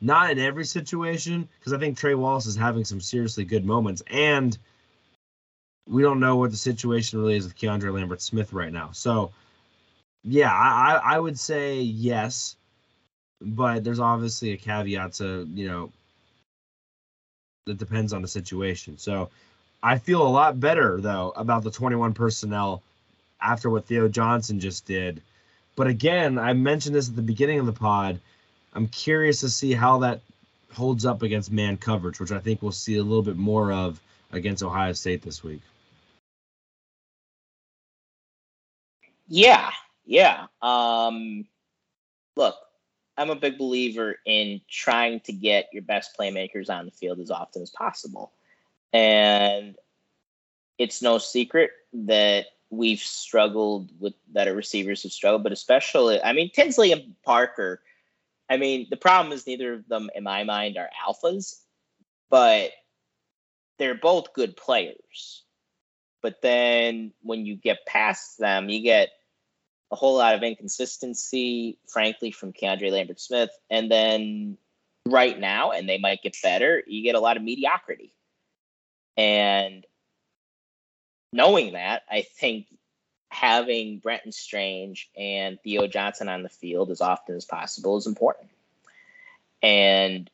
not in every situation because I think Trey Wallace is having some seriously good moments, and we don't know what the situation really is with Keandre Lambert Smith right now. So yeah, I I would say yes, but there's obviously a caveat to you know that depends on the situation. So I feel a lot better though about the 21 personnel after what Theo Johnson just did. But again, I mentioned this at the beginning of the pod. I'm curious to see how that holds up against man coverage, which I think we'll see a little bit more of against Ohio State this week. Yeah, yeah. Um, look, I'm a big believer in trying to get your best playmakers on the field as often as possible. And it's no secret that we've struggled with that our receivers have struggled, but especially, I mean, Tinsley and Parker. I mean, the problem is neither of them, in my mind, are alphas, but they're both good players. But then when you get past them, you get a whole lot of inconsistency, frankly, from Keandre Lambert Smith. And then right now, and they might get better, you get a lot of mediocrity. And knowing that, I think having Brenton Strange and Theo Johnson on the field as often as possible is important. And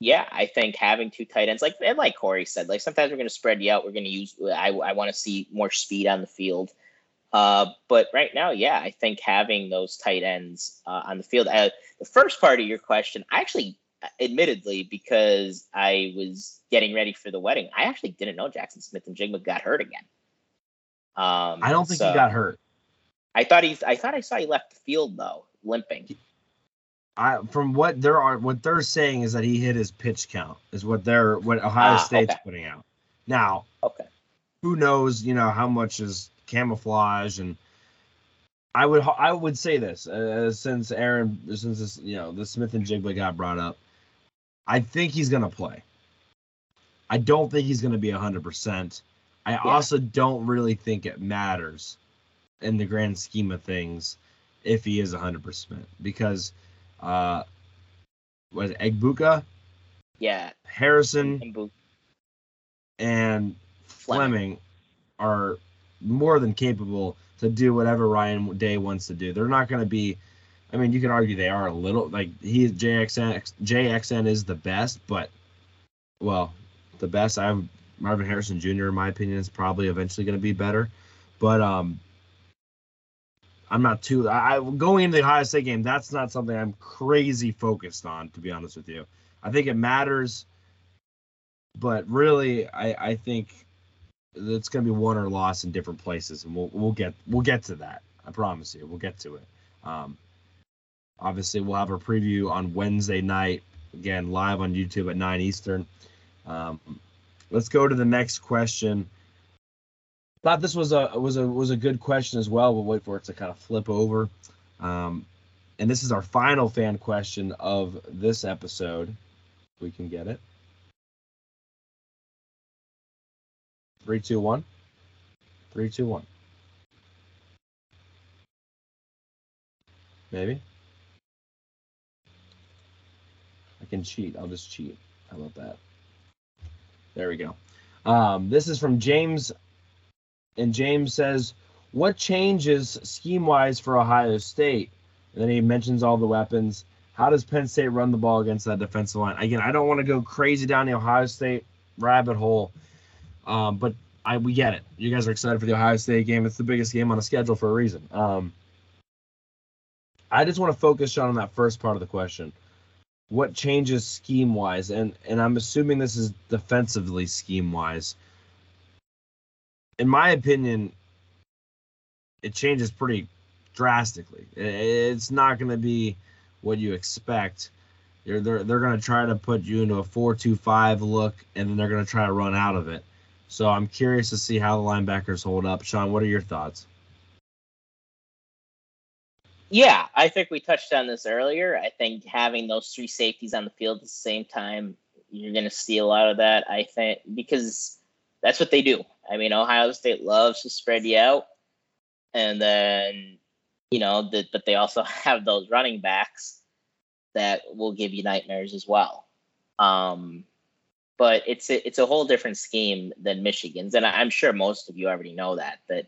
yeah, I think having two tight ends, like and like Corey said, like sometimes we're going to spread you out. We're going to use. I I want to see more speed on the field. Uh, but right now, yeah, I think having those tight ends uh, on the field. Uh, the first part of your question, I actually, admittedly, because I was getting ready for the wedding, I actually didn't know Jaxon Smith-Njigba got hurt again. Um, I don't think so he got hurt. I thought he. I thought I saw he left the field though, limping. I from what there are what they're saying is that he hit his pitch count is what they're what Ohio Ah, State's okay. putting out. Now, Okay. who knows, you know, how much is camouflage and I would I would say this uh, since Aaron since this you know the Smith-Njigba got brought up, I think he's gonna play. I don't think he's gonna be hundred percent. I also don't really think it matters in the grand scheme of things if he is 100% because uh was it Egbuka, Yeah, Harrison and Fleming. Fleming are more than capable to do whatever Ryan Day wants to do. They're not going to be. I mean, you can argue they are a little like he JXN JXN is the best, but well, the best. I have Marvin Harrison Jr. in my opinion is probably eventually going to be better, but um, I'm not too. I going into the Ohio State game. That's not something I'm crazy focused on, to be honest with you. I think it matters, but really, I I think it's going to be won or lost in different places, and we'll we'll get we'll get to that. I promise you, we'll get to it. Um, obviously, we'll have a preview on Wednesday night again live on YouTube at nine Eastern. Um, let's go to the next question. Thought this was a was a was a good question as well. We'll wait for it to kind of flip over. Um, and this is our final fan question of this episode. We can get it. Three, two, one. Three, two, one. Maybe. I can cheat. I'll just cheat. How about that? There we go. Um, this is from James, and James says, "What changes scheme-wise for Ohio State?" And then he mentions all the weapons. How does Penn State run the ball against that defensive line? Again, I don't want to go crazy down the Ohio State rabbit hole, um, but I we get it. You guys are excited for the Ohio State game. It's the biggest game on the schedule for a reason. Um, I just want to focus Sean on that first part of the question. What changes scheme wise? And and I'm assuming this is defensively scheme wise. In my opinion, it changes pretty drastically. It's not going to be what you expect. You're, they're they're going to try to put you into a four-two-five look, and then they're going to try to run out of it. So I'm curious to see how the linebackers hold up. Sean, what are your thoughts? Yeah, I think we touched on this earlier. I think having those three safeties on the field at the same time, you're going to see a lot of that. I think because that's what they do. I mean, Ohio State loves to spread you out, and then you know, the, but they also have those running backs that will give you nightmares as well. Um, but it's a, it's a whole different scheme than Michigan's, and I'm sure most of you already know that. That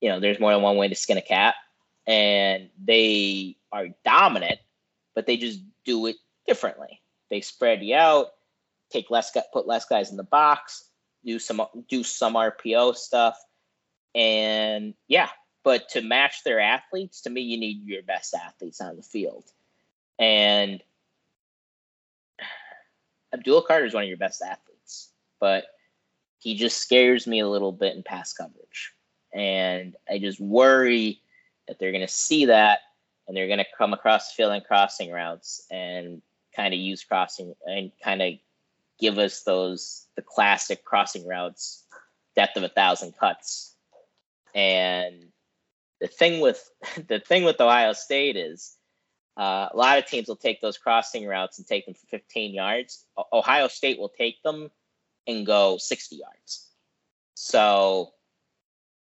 you know, there's more than one way to skin a cat and they are dominant, but they just do it differently. They spread you out, take less, put less guys in the box, do some do some RPO stuff, and yeah. But to match their athletes, to me, you need your best athletes on the field, and Abdul Carter is one of your best athletes, but he just scares me a little bit in pass coverage, and I just worry that they're going to see that and they're going to come across field and crossing routes and kind of use crossing and kind of give us those the classic crossing routes depth of a thousand cuts. And the thing with the thing with ohio state is uh, a lot of teams will take those crossing routes and take them for 15 yards O- ohio state will take them and go 60 yards so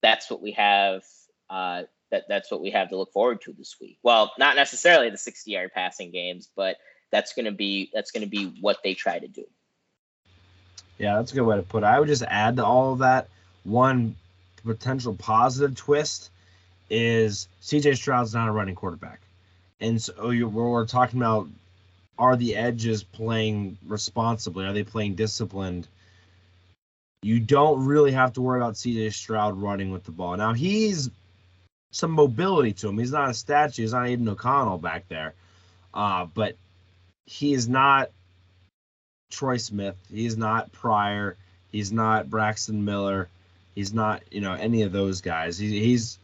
that's what we have uh, that that's what we have to look forward to this week. Well, not necessarily the 60 yard passing games, but that's going to be that's going to be what they try to do. Yeah, that's a good way to put it. I would just add to all of that one potential positive twist is CJ Stroud's not a running quarterback. And so you, we're, we're talking about are the edges playing responsibly? Are they playing disciplined? You don't really have to worry about CJ Stroud running with the ball. Now he's some mobility to him. He's not a statue. He's not Aidan O'Connell back there. Uh, but he is not Troy Smith. He's not Pryor. He's not Braxton Miller. He's not, you know, any of those guys. He, he's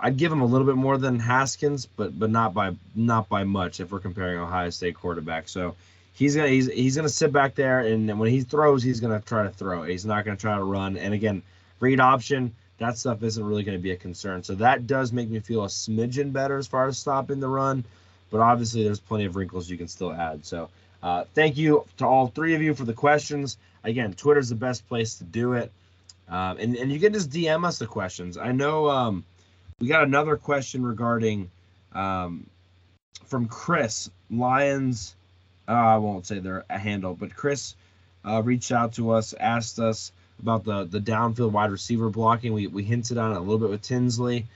I'd give him a little bit more than Haskins, but but not by not by much if we're comparing Ohio State quarterback. So he's gonna he's he's gonna sit back there and when he throws, he's gonna try to throw. He's not gonna try to run. And again, read option, that stuff isn't really gonna be a concern. So that does make me feel a smidgen better as far as stopping the run. But obviously, there's plenty of wrinkles you can still add. So uh, thank you to all three of you for the questions. Again, Twitter's the best place to do it. Um, and, and you can just DM us the questions. I know um, we got another question regarding um, from Chris Lions. Uh, I won't say their handle, but Chris uh, reached out to us, asked us about the the downfield wide receiver blocking. We we hinted on it a little bit with Tinsley.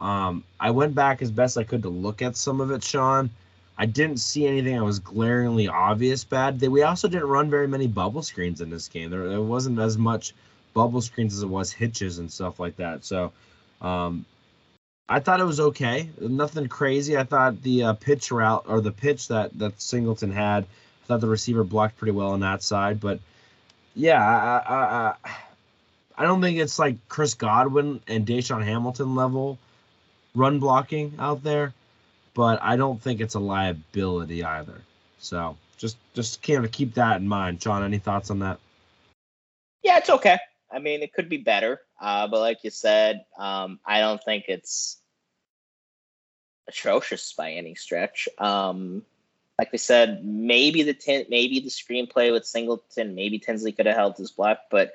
Um, I went back as best I could to look at some of it, Sean. I didn't see anything that was glaringly obvious bad. We also didn't run very many bubble screens in this game. There, there wasn't as much bubble screens as it was hitches and stuff like that. So um, I thought it was okay. Nothing crazy. I thought the uh, pitch route or the pitch that that Singleton had, I thought the receiver blocked pretty well on that side. But yeah, I I, I, don't think it's like Chris Godwin and DaeSean Hamilton level run blocking out there, but I don't think it's a liability either. So just just kind of keep that in mind. Sean, any thoughts on that? Yeah, it's okay. I mean, it could be better, uh, but like you said, um, I don't think it's atrocious by any stretch. Um, like we said, maybe the tin, maybe the screenplay with Singleton, maybe Tinsley could have held his block, but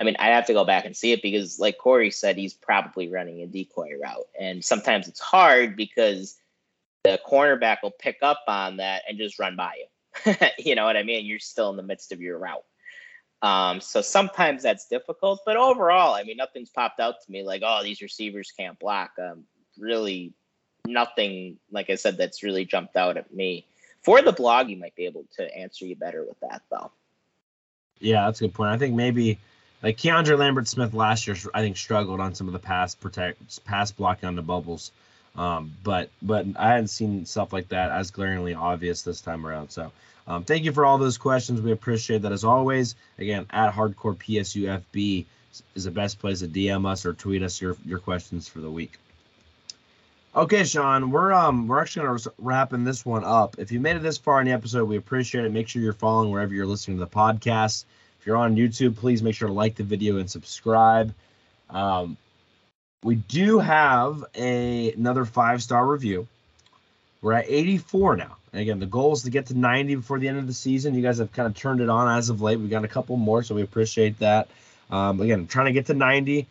I mean, I have to go back and see it because, like Corey said, he's probably running a decoy route, and sometimes it's hard because the cornerback will pick up on that and just run by you. you know what I mean? You're still in the midst of your route. Um, so sometimes that's difficult, but overall, I mean, nothing's popped out to me like, oh, these receivers can't block. Um, really, nothing, like I said, that's really jumped out at me. For the blog, you might be able to answer you better with that, though. Yeah, that's a good point. I think maybe like Keandre Lambert Smith last year, I think struggled on some of the pass protect, pass blocking on the bubbles. Um, but but I hadn't seen stuff like that as glaringly obvious this time around. So um, thank you for all those questions. We appreciate that as always. Again, at Hardcore PSUFB is the best place to DM us or tweet us your your questions for the week. Okay, Sean, we're um we're actually gonna wrapping this one up. If you made it this far in the episode, we appreciate it. Make sure you're following wherever you're listening to the podcast. If you're on YouTube, please make sure to like the video and subscribe. Um, we do have a another five star review. We're at 84 now. And again, the goal is to get to 90 before the end of the season. You guys have kind of turned it on as of late. We've got a couple more, so we appreciate that. Um, again, trying to get to 90.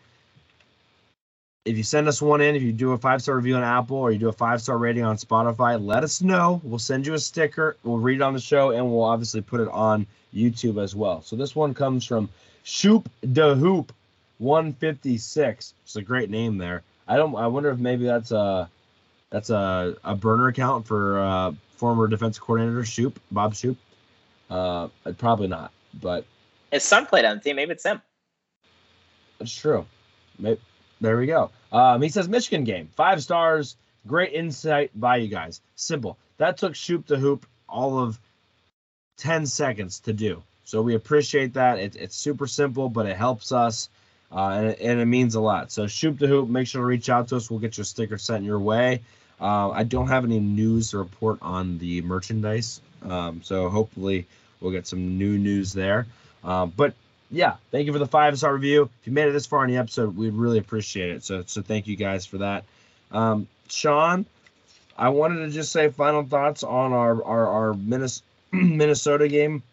If you send us one in, if you do a five star review on Apple or you do a five star rating on Spotify, let us know. We'll send you a sticker. We'll read it on the show, and we'll obviously put it on YouTube as well. So this one comes from Shoop de Hoop 156. It's a great name there. I don't. I wonder if maybe that's a that's a, a burner account for uh, former defense coordinator Shoop Bob Shoop. Uh, probably not, but his son played on the team. Maybe it's him. That's true. Maybe, there we go. Um, he says Michigan game five stars. Great insight by you guys. Simple. That took Shoop to hoop all of 10 seconds to do. So we appreciate that. It, it's super simple, but it helps us. Uh, and, it, and, it, means a lot. So shoot the hoop. Make sure to reach out to us. We'll get your sticker sent your way. Uh, I don't have any news to report on the merchandise, um, so hopefully we'll get some new news there. Uh, but yeah, thank you for the five star review. If you made it this far in the episode, we'd really appreciate it. So so thank you guys for that. Um, Sean, I wanted to just say final thoughts on our our, our Minnesota game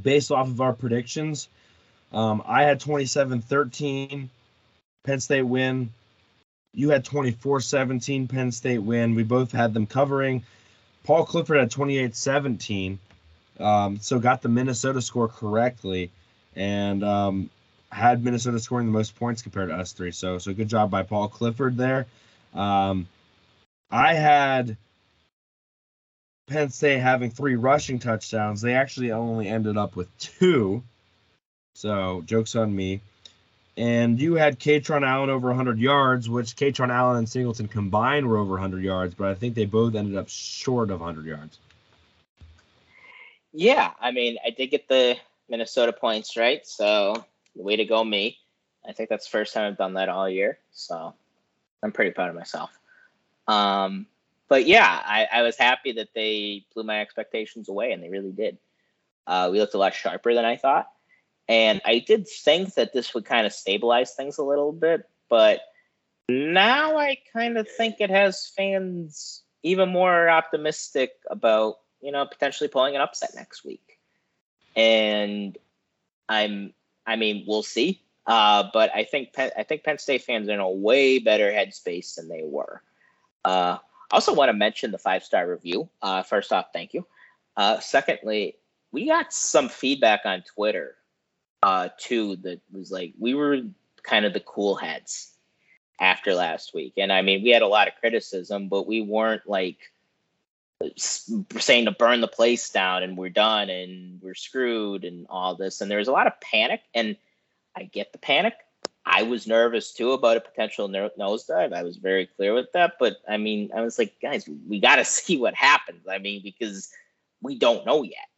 based off of our predictions. Um, I had 27 13, Penn State win. You had 24 17, Penn State win. We both had them covering. Paul Clifford had 28 17, um, so got the Minnesota score correctly and um, had Minnesota scoring the most points compared to us three. So, so good job by Paul Clifford there. Um, I had Penn State having three rushing touchdowns. They actually only ended up with two. So, joke's on me. And you had Kaytron Allen over 100 yards, which Kaytron Allen and Singleton combined were over 100 yards, but I think they both ended up short of 100 yards. Yeah, I mean, I did get the Minnesota points right, so way to go, me. I think that's the first time I've done that all year, so I'm pretty proud of myself. Um, but yeah, I, I was happy that they blew my expectations away, and they really did. Uh, we looked a lot sharper than I thought. And I did think that this would kind of stabilize things a little bit, but now I kind of think it has fans even more optimistic about, you know, potentially pulling an upset next week. And I'm, I mean, we'll see. Uh, but I think Penn, I think Penn State fans are in a way better headspace than they were. Uh, I also want to mention the five star review. Uh, first off, thank you. Uh, secondly, we got some feedback on Twitter uh, too that was like we were kind of the cool heads after last week, and I mean we had a lot of criticism, but we weren't like saying to burn the place down and we're done and we're screwed and all this. And there was a lot of panic, and I get the panic. I was nervous too about a potential no- nosedive. I was very clear with that, but I mean, I was like, guys, we got to see what happens. I mean, because we don't know yet,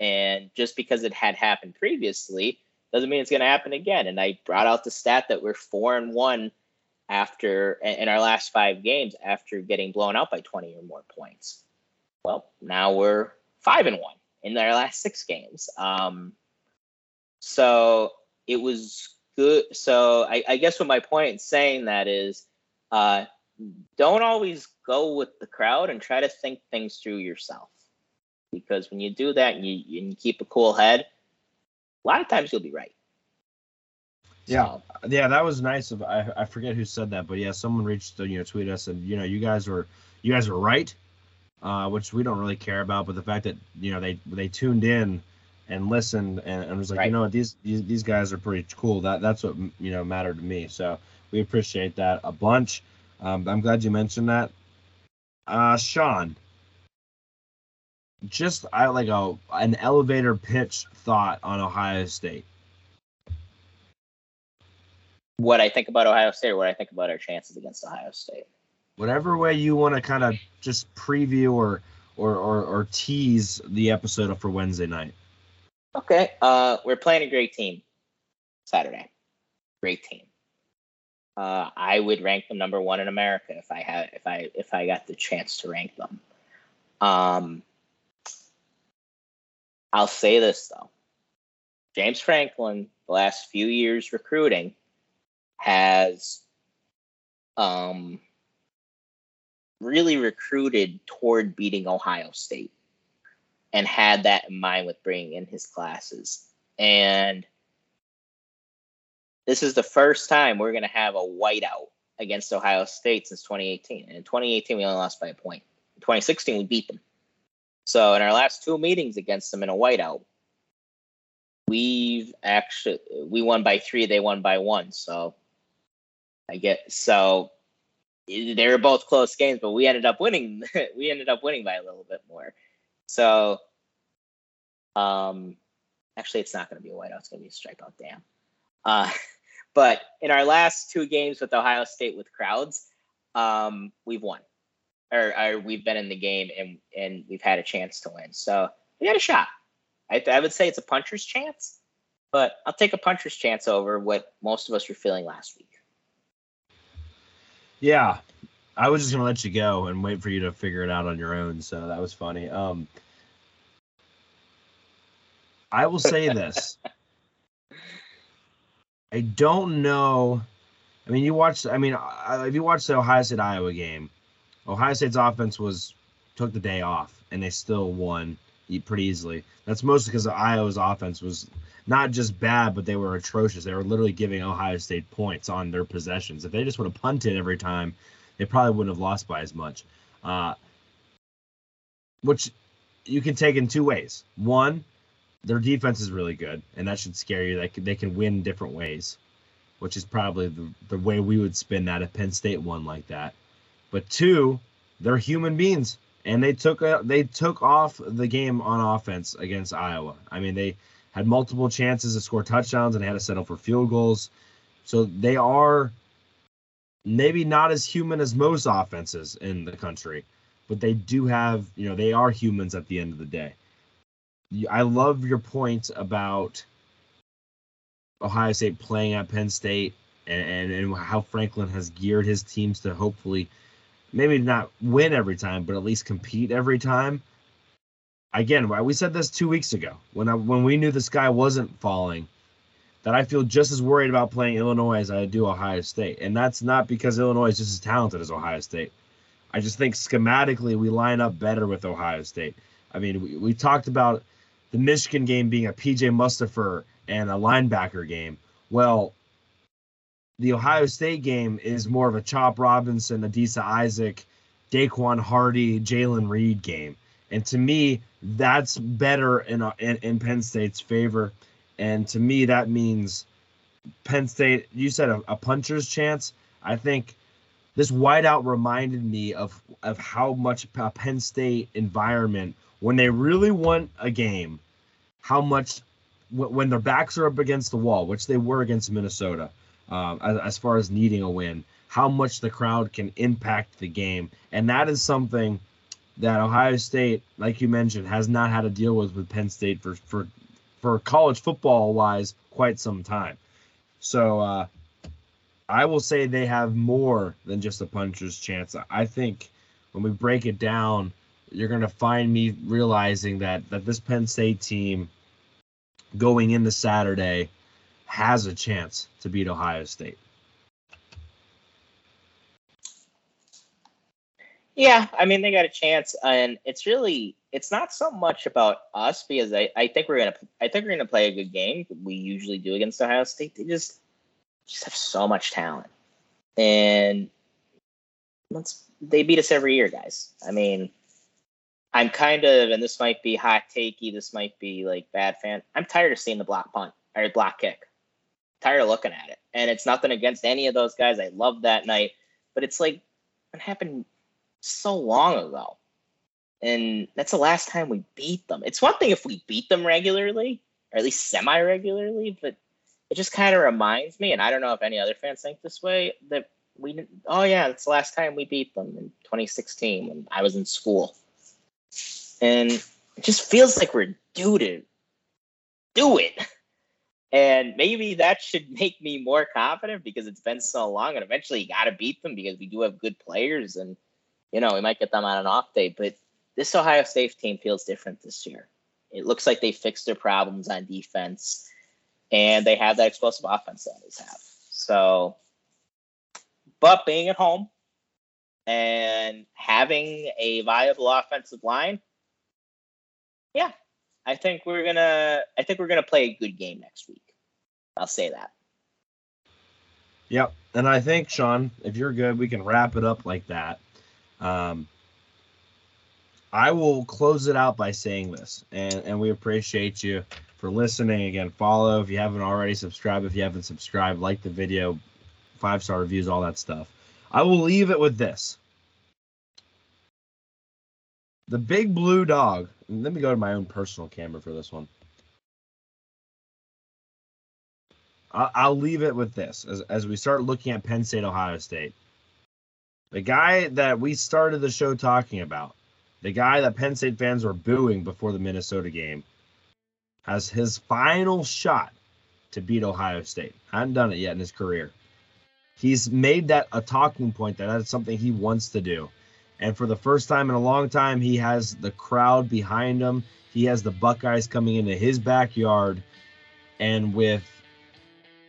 and just because it had happened previously doesn't mean it's going to happen again. And I brought out the stat that we're four and one after in our last five games after getting blown out by 20 or more points. Well, now we're five and one in our last six games. Um, so it was good. So I, I guess what my point in saying that is, uh, don't always go with the crowd and try to think things through yourself. Because when you do that and you, and you keep a cool head, a lot of times you'll be right. Yeah. So, Yeah, that was nice. Of I, I forget who said that, but yeah, someone reached you know tweet us and you know you guys were you guys were right, uh, which we don't really care about. But the fact that you know they they tuned in and listened and, and was like, Right. you know what, these, these these guys are pretty cool. That that's what you know mattered to me. So we appreciate that a bunch. Um, I'm glad you mentioned that. Uh, Sean, just I like a an elevator pitch thought on Ohio State. what I think about Ohio State or what I think about our chances against Ohio State. whatever way you want to kind of just preview or, or or or tease the episode for Wednesday night. Okay. Uh, we're playing a great team Saturday. Great team. Uh, I would rank them number one in America if I had if I if I got the chance to rank them. Um, I'll say this though. James Franklin, the last few years recruiting, has um, really recruited toward beating Ohio State and had that in mind with bringing in his classes. And this is the first time we're going to have a whiteout against Ohio State since 2018. And in 2018, we only lost by a point. In 2016, we beat them. So in our last two meetings against them in a whiteout, we've actually we won by three, they won by one. So I get so they were both close games, but we ended up winning. we ended up winning by a little bit more. So, um, actually, it's not going to be a whiteout. It's going to be a strikeout. Damn. Uh, but in our last two games with Ohio State with crowds, um, we've won, or, or we've been in the game and and we've had a chance to win. So we had a shot. I, I would say it's a puncher's chance, but I'll take a puncher's chance over what most of us were feeling last week. Yeah, I was just gonna let you go and wait for you to figure it out on your own. So that was funny. Um, I will say this. I don't know. I mean, you watched. I mean, if you watched the Ohio State Iowa game, Ohio State's offense was took the day off and they still won pretty easily. That's mostly because Iowa's offense was not just bad, but they were atrocious. They were literally giving Ohio State points on their possessions. If they just would have punted every time, they probably wouldn't have lost by as much. Uh, which you can take in two ways. One, their defense is really good, and that should scare you. They can, they can win different ways, which is probably the, the way we would spin that if Penn State won like that. But two, they're human beings, and they took a, they took off the game on offense against Iowa. I mean, they had multiple chances to score touchdowns, and had to settle for field goals. So they are maybe not as human as most offenses in the country, but they do have, you know, they are humans at the end of the day. I love your point about Ohio State playing at Penn State and, and, and how Franklin has geared his teams to hopefully maybe not win every time, but at least compete every time. Again, we said this two weeks ago when I, when we knew the sky wasn't falling that I feel just as worried about playing Illinois as I do Ohio State. And that's not because Illinois is just as talented as Ohio State. I just think schematically we line up better with Ohio State. I mean, we, we talked about the Michigan game being a PJ Mustipher and a linebacker game. Well, the Ohio State game is more of a Chop Robinson, Adisa Isaac, Daequan Hardy, Jaylen Reed game. And to me, that's better in, uh, in, in Penn State's favor. And to me, that means Penn State, you said a, a puncher's chance. I think this whiteout reminded me of, of how much a Penn State environment, when they really want a game, how much when their backs are up against the wall, which they were against Minnesota, um, as, as far as needing a win, how much the crowd can impact the game. And that is something that Ohio State, like you mentioned, has not had to deal with with Penn State for for for college football wise quite some time. So uh, I will say they have more than just a puncher's chance. I think when we break it down, you're going to find me realizing that that this Penn State team going into Saturday has a chance to beat Ohio State. Yeah, I mean they got a chance, and it's really it's not so much about us because I, I think we're gonna I think we're gonna play a good game. We usually do against Ohio State. They just just have so much talent, and let's they beat us every year, guys. I mean, I'm kind of, and this might be hot takey. This might be like bad fan. I'm tired of seeing the block punt or block kick. Tired of looking at it, and it's nothing against any of those guys. I love that night, but it's like it happened so long ago. And that's the last time we beat them. It's one thing if we beat them regularly, or at least semi regularly, but it just kind of reminds me, and I don't know if any other fans think this way, that we, oh yeah, it's the last time we beat them in 2016 when I was in school. And it just feels like we're due to do it. And maybe that should make me more confident because it's been so long and eventually you got to beat them because we do have good players and you know, we might get them on an off day, but this Ohio State team feels different this year. It looks like they fixed their problems on defense, and they have that explosive offense that they have. So, but being at home and having a viable offensive line, yeah, I think we're gonna. I think we're gonna play a good game next week. I'll say that. Yep, and I think Sean, if you're good, we can wrap it up like that. Um, I will close it out by saying this, and, and we appreciate you for listening. Again, follow if you haven't already, subscribe if you haven't subscribed, like the video, five star reviews, all that stuff. I will leave it with this. The big blue dog. Let me go to my own personal camera for this one. I'll leave it with this as, as we start looking at Penn State, Ohio State. The guy that we started the show talking about, the guy that Penn State fans were booing before the Minnesota game, has his final shot to beat Ohio State. Hadn't done it yet in his career. He's made that a talking point that that's something he wants to do. And for the first time in a long time, he has the crowd behind him. He has the Buckeyes coming into his backyard. And with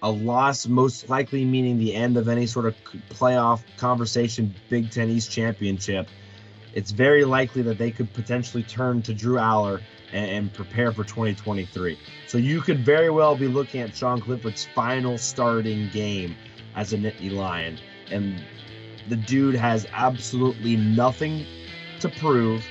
a loss most likely meaning the end of any sort of playoff conversation Big Ten East championship, it's very likely that they could potentially turn to Drew Allar and, and, prepare for 2023. So you could very well be looking at Sean Clifford's final starting game as a Nittany Lion. And the dude has absolutely nothing to prove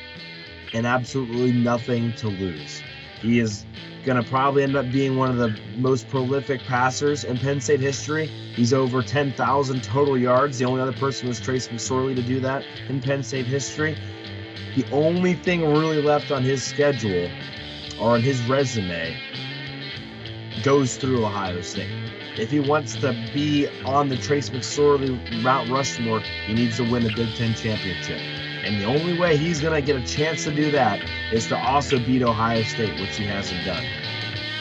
and absolutely nothing to lose. He is going to probably end up being one of the most prolific passers in Penn State history. He's over 10,000 total yards. The only other person was Trace McSorley to do that in Penn State history. The only thing really left on his schedule or on his resume goes through Ohio State. If he wants to be on the Trace McSorley Mount Rushmore, he needs to win the Big Ten championship. And the only way he's going to get a chance to do that is to also beat Ohio State, which he hasn't done.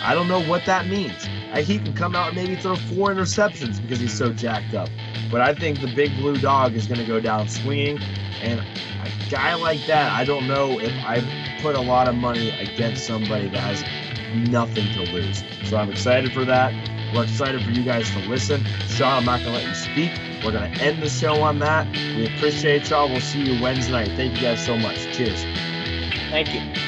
I don't know what that means. He can come out and maybe throw four interceptions because he's so jacked up. But I think the big blue dog is going to go down swinging. And a guy like that, I don't know if I put a lot of money against somebody that has nothing to lose. So I'm excited for that. We're excited for you guys to listen. Sean, I'm not going to let you speak. We're going to end the show on that. We appreciate y'all. We'll see you Wednesday night. Thank you guys so much. Cheers. Thank you.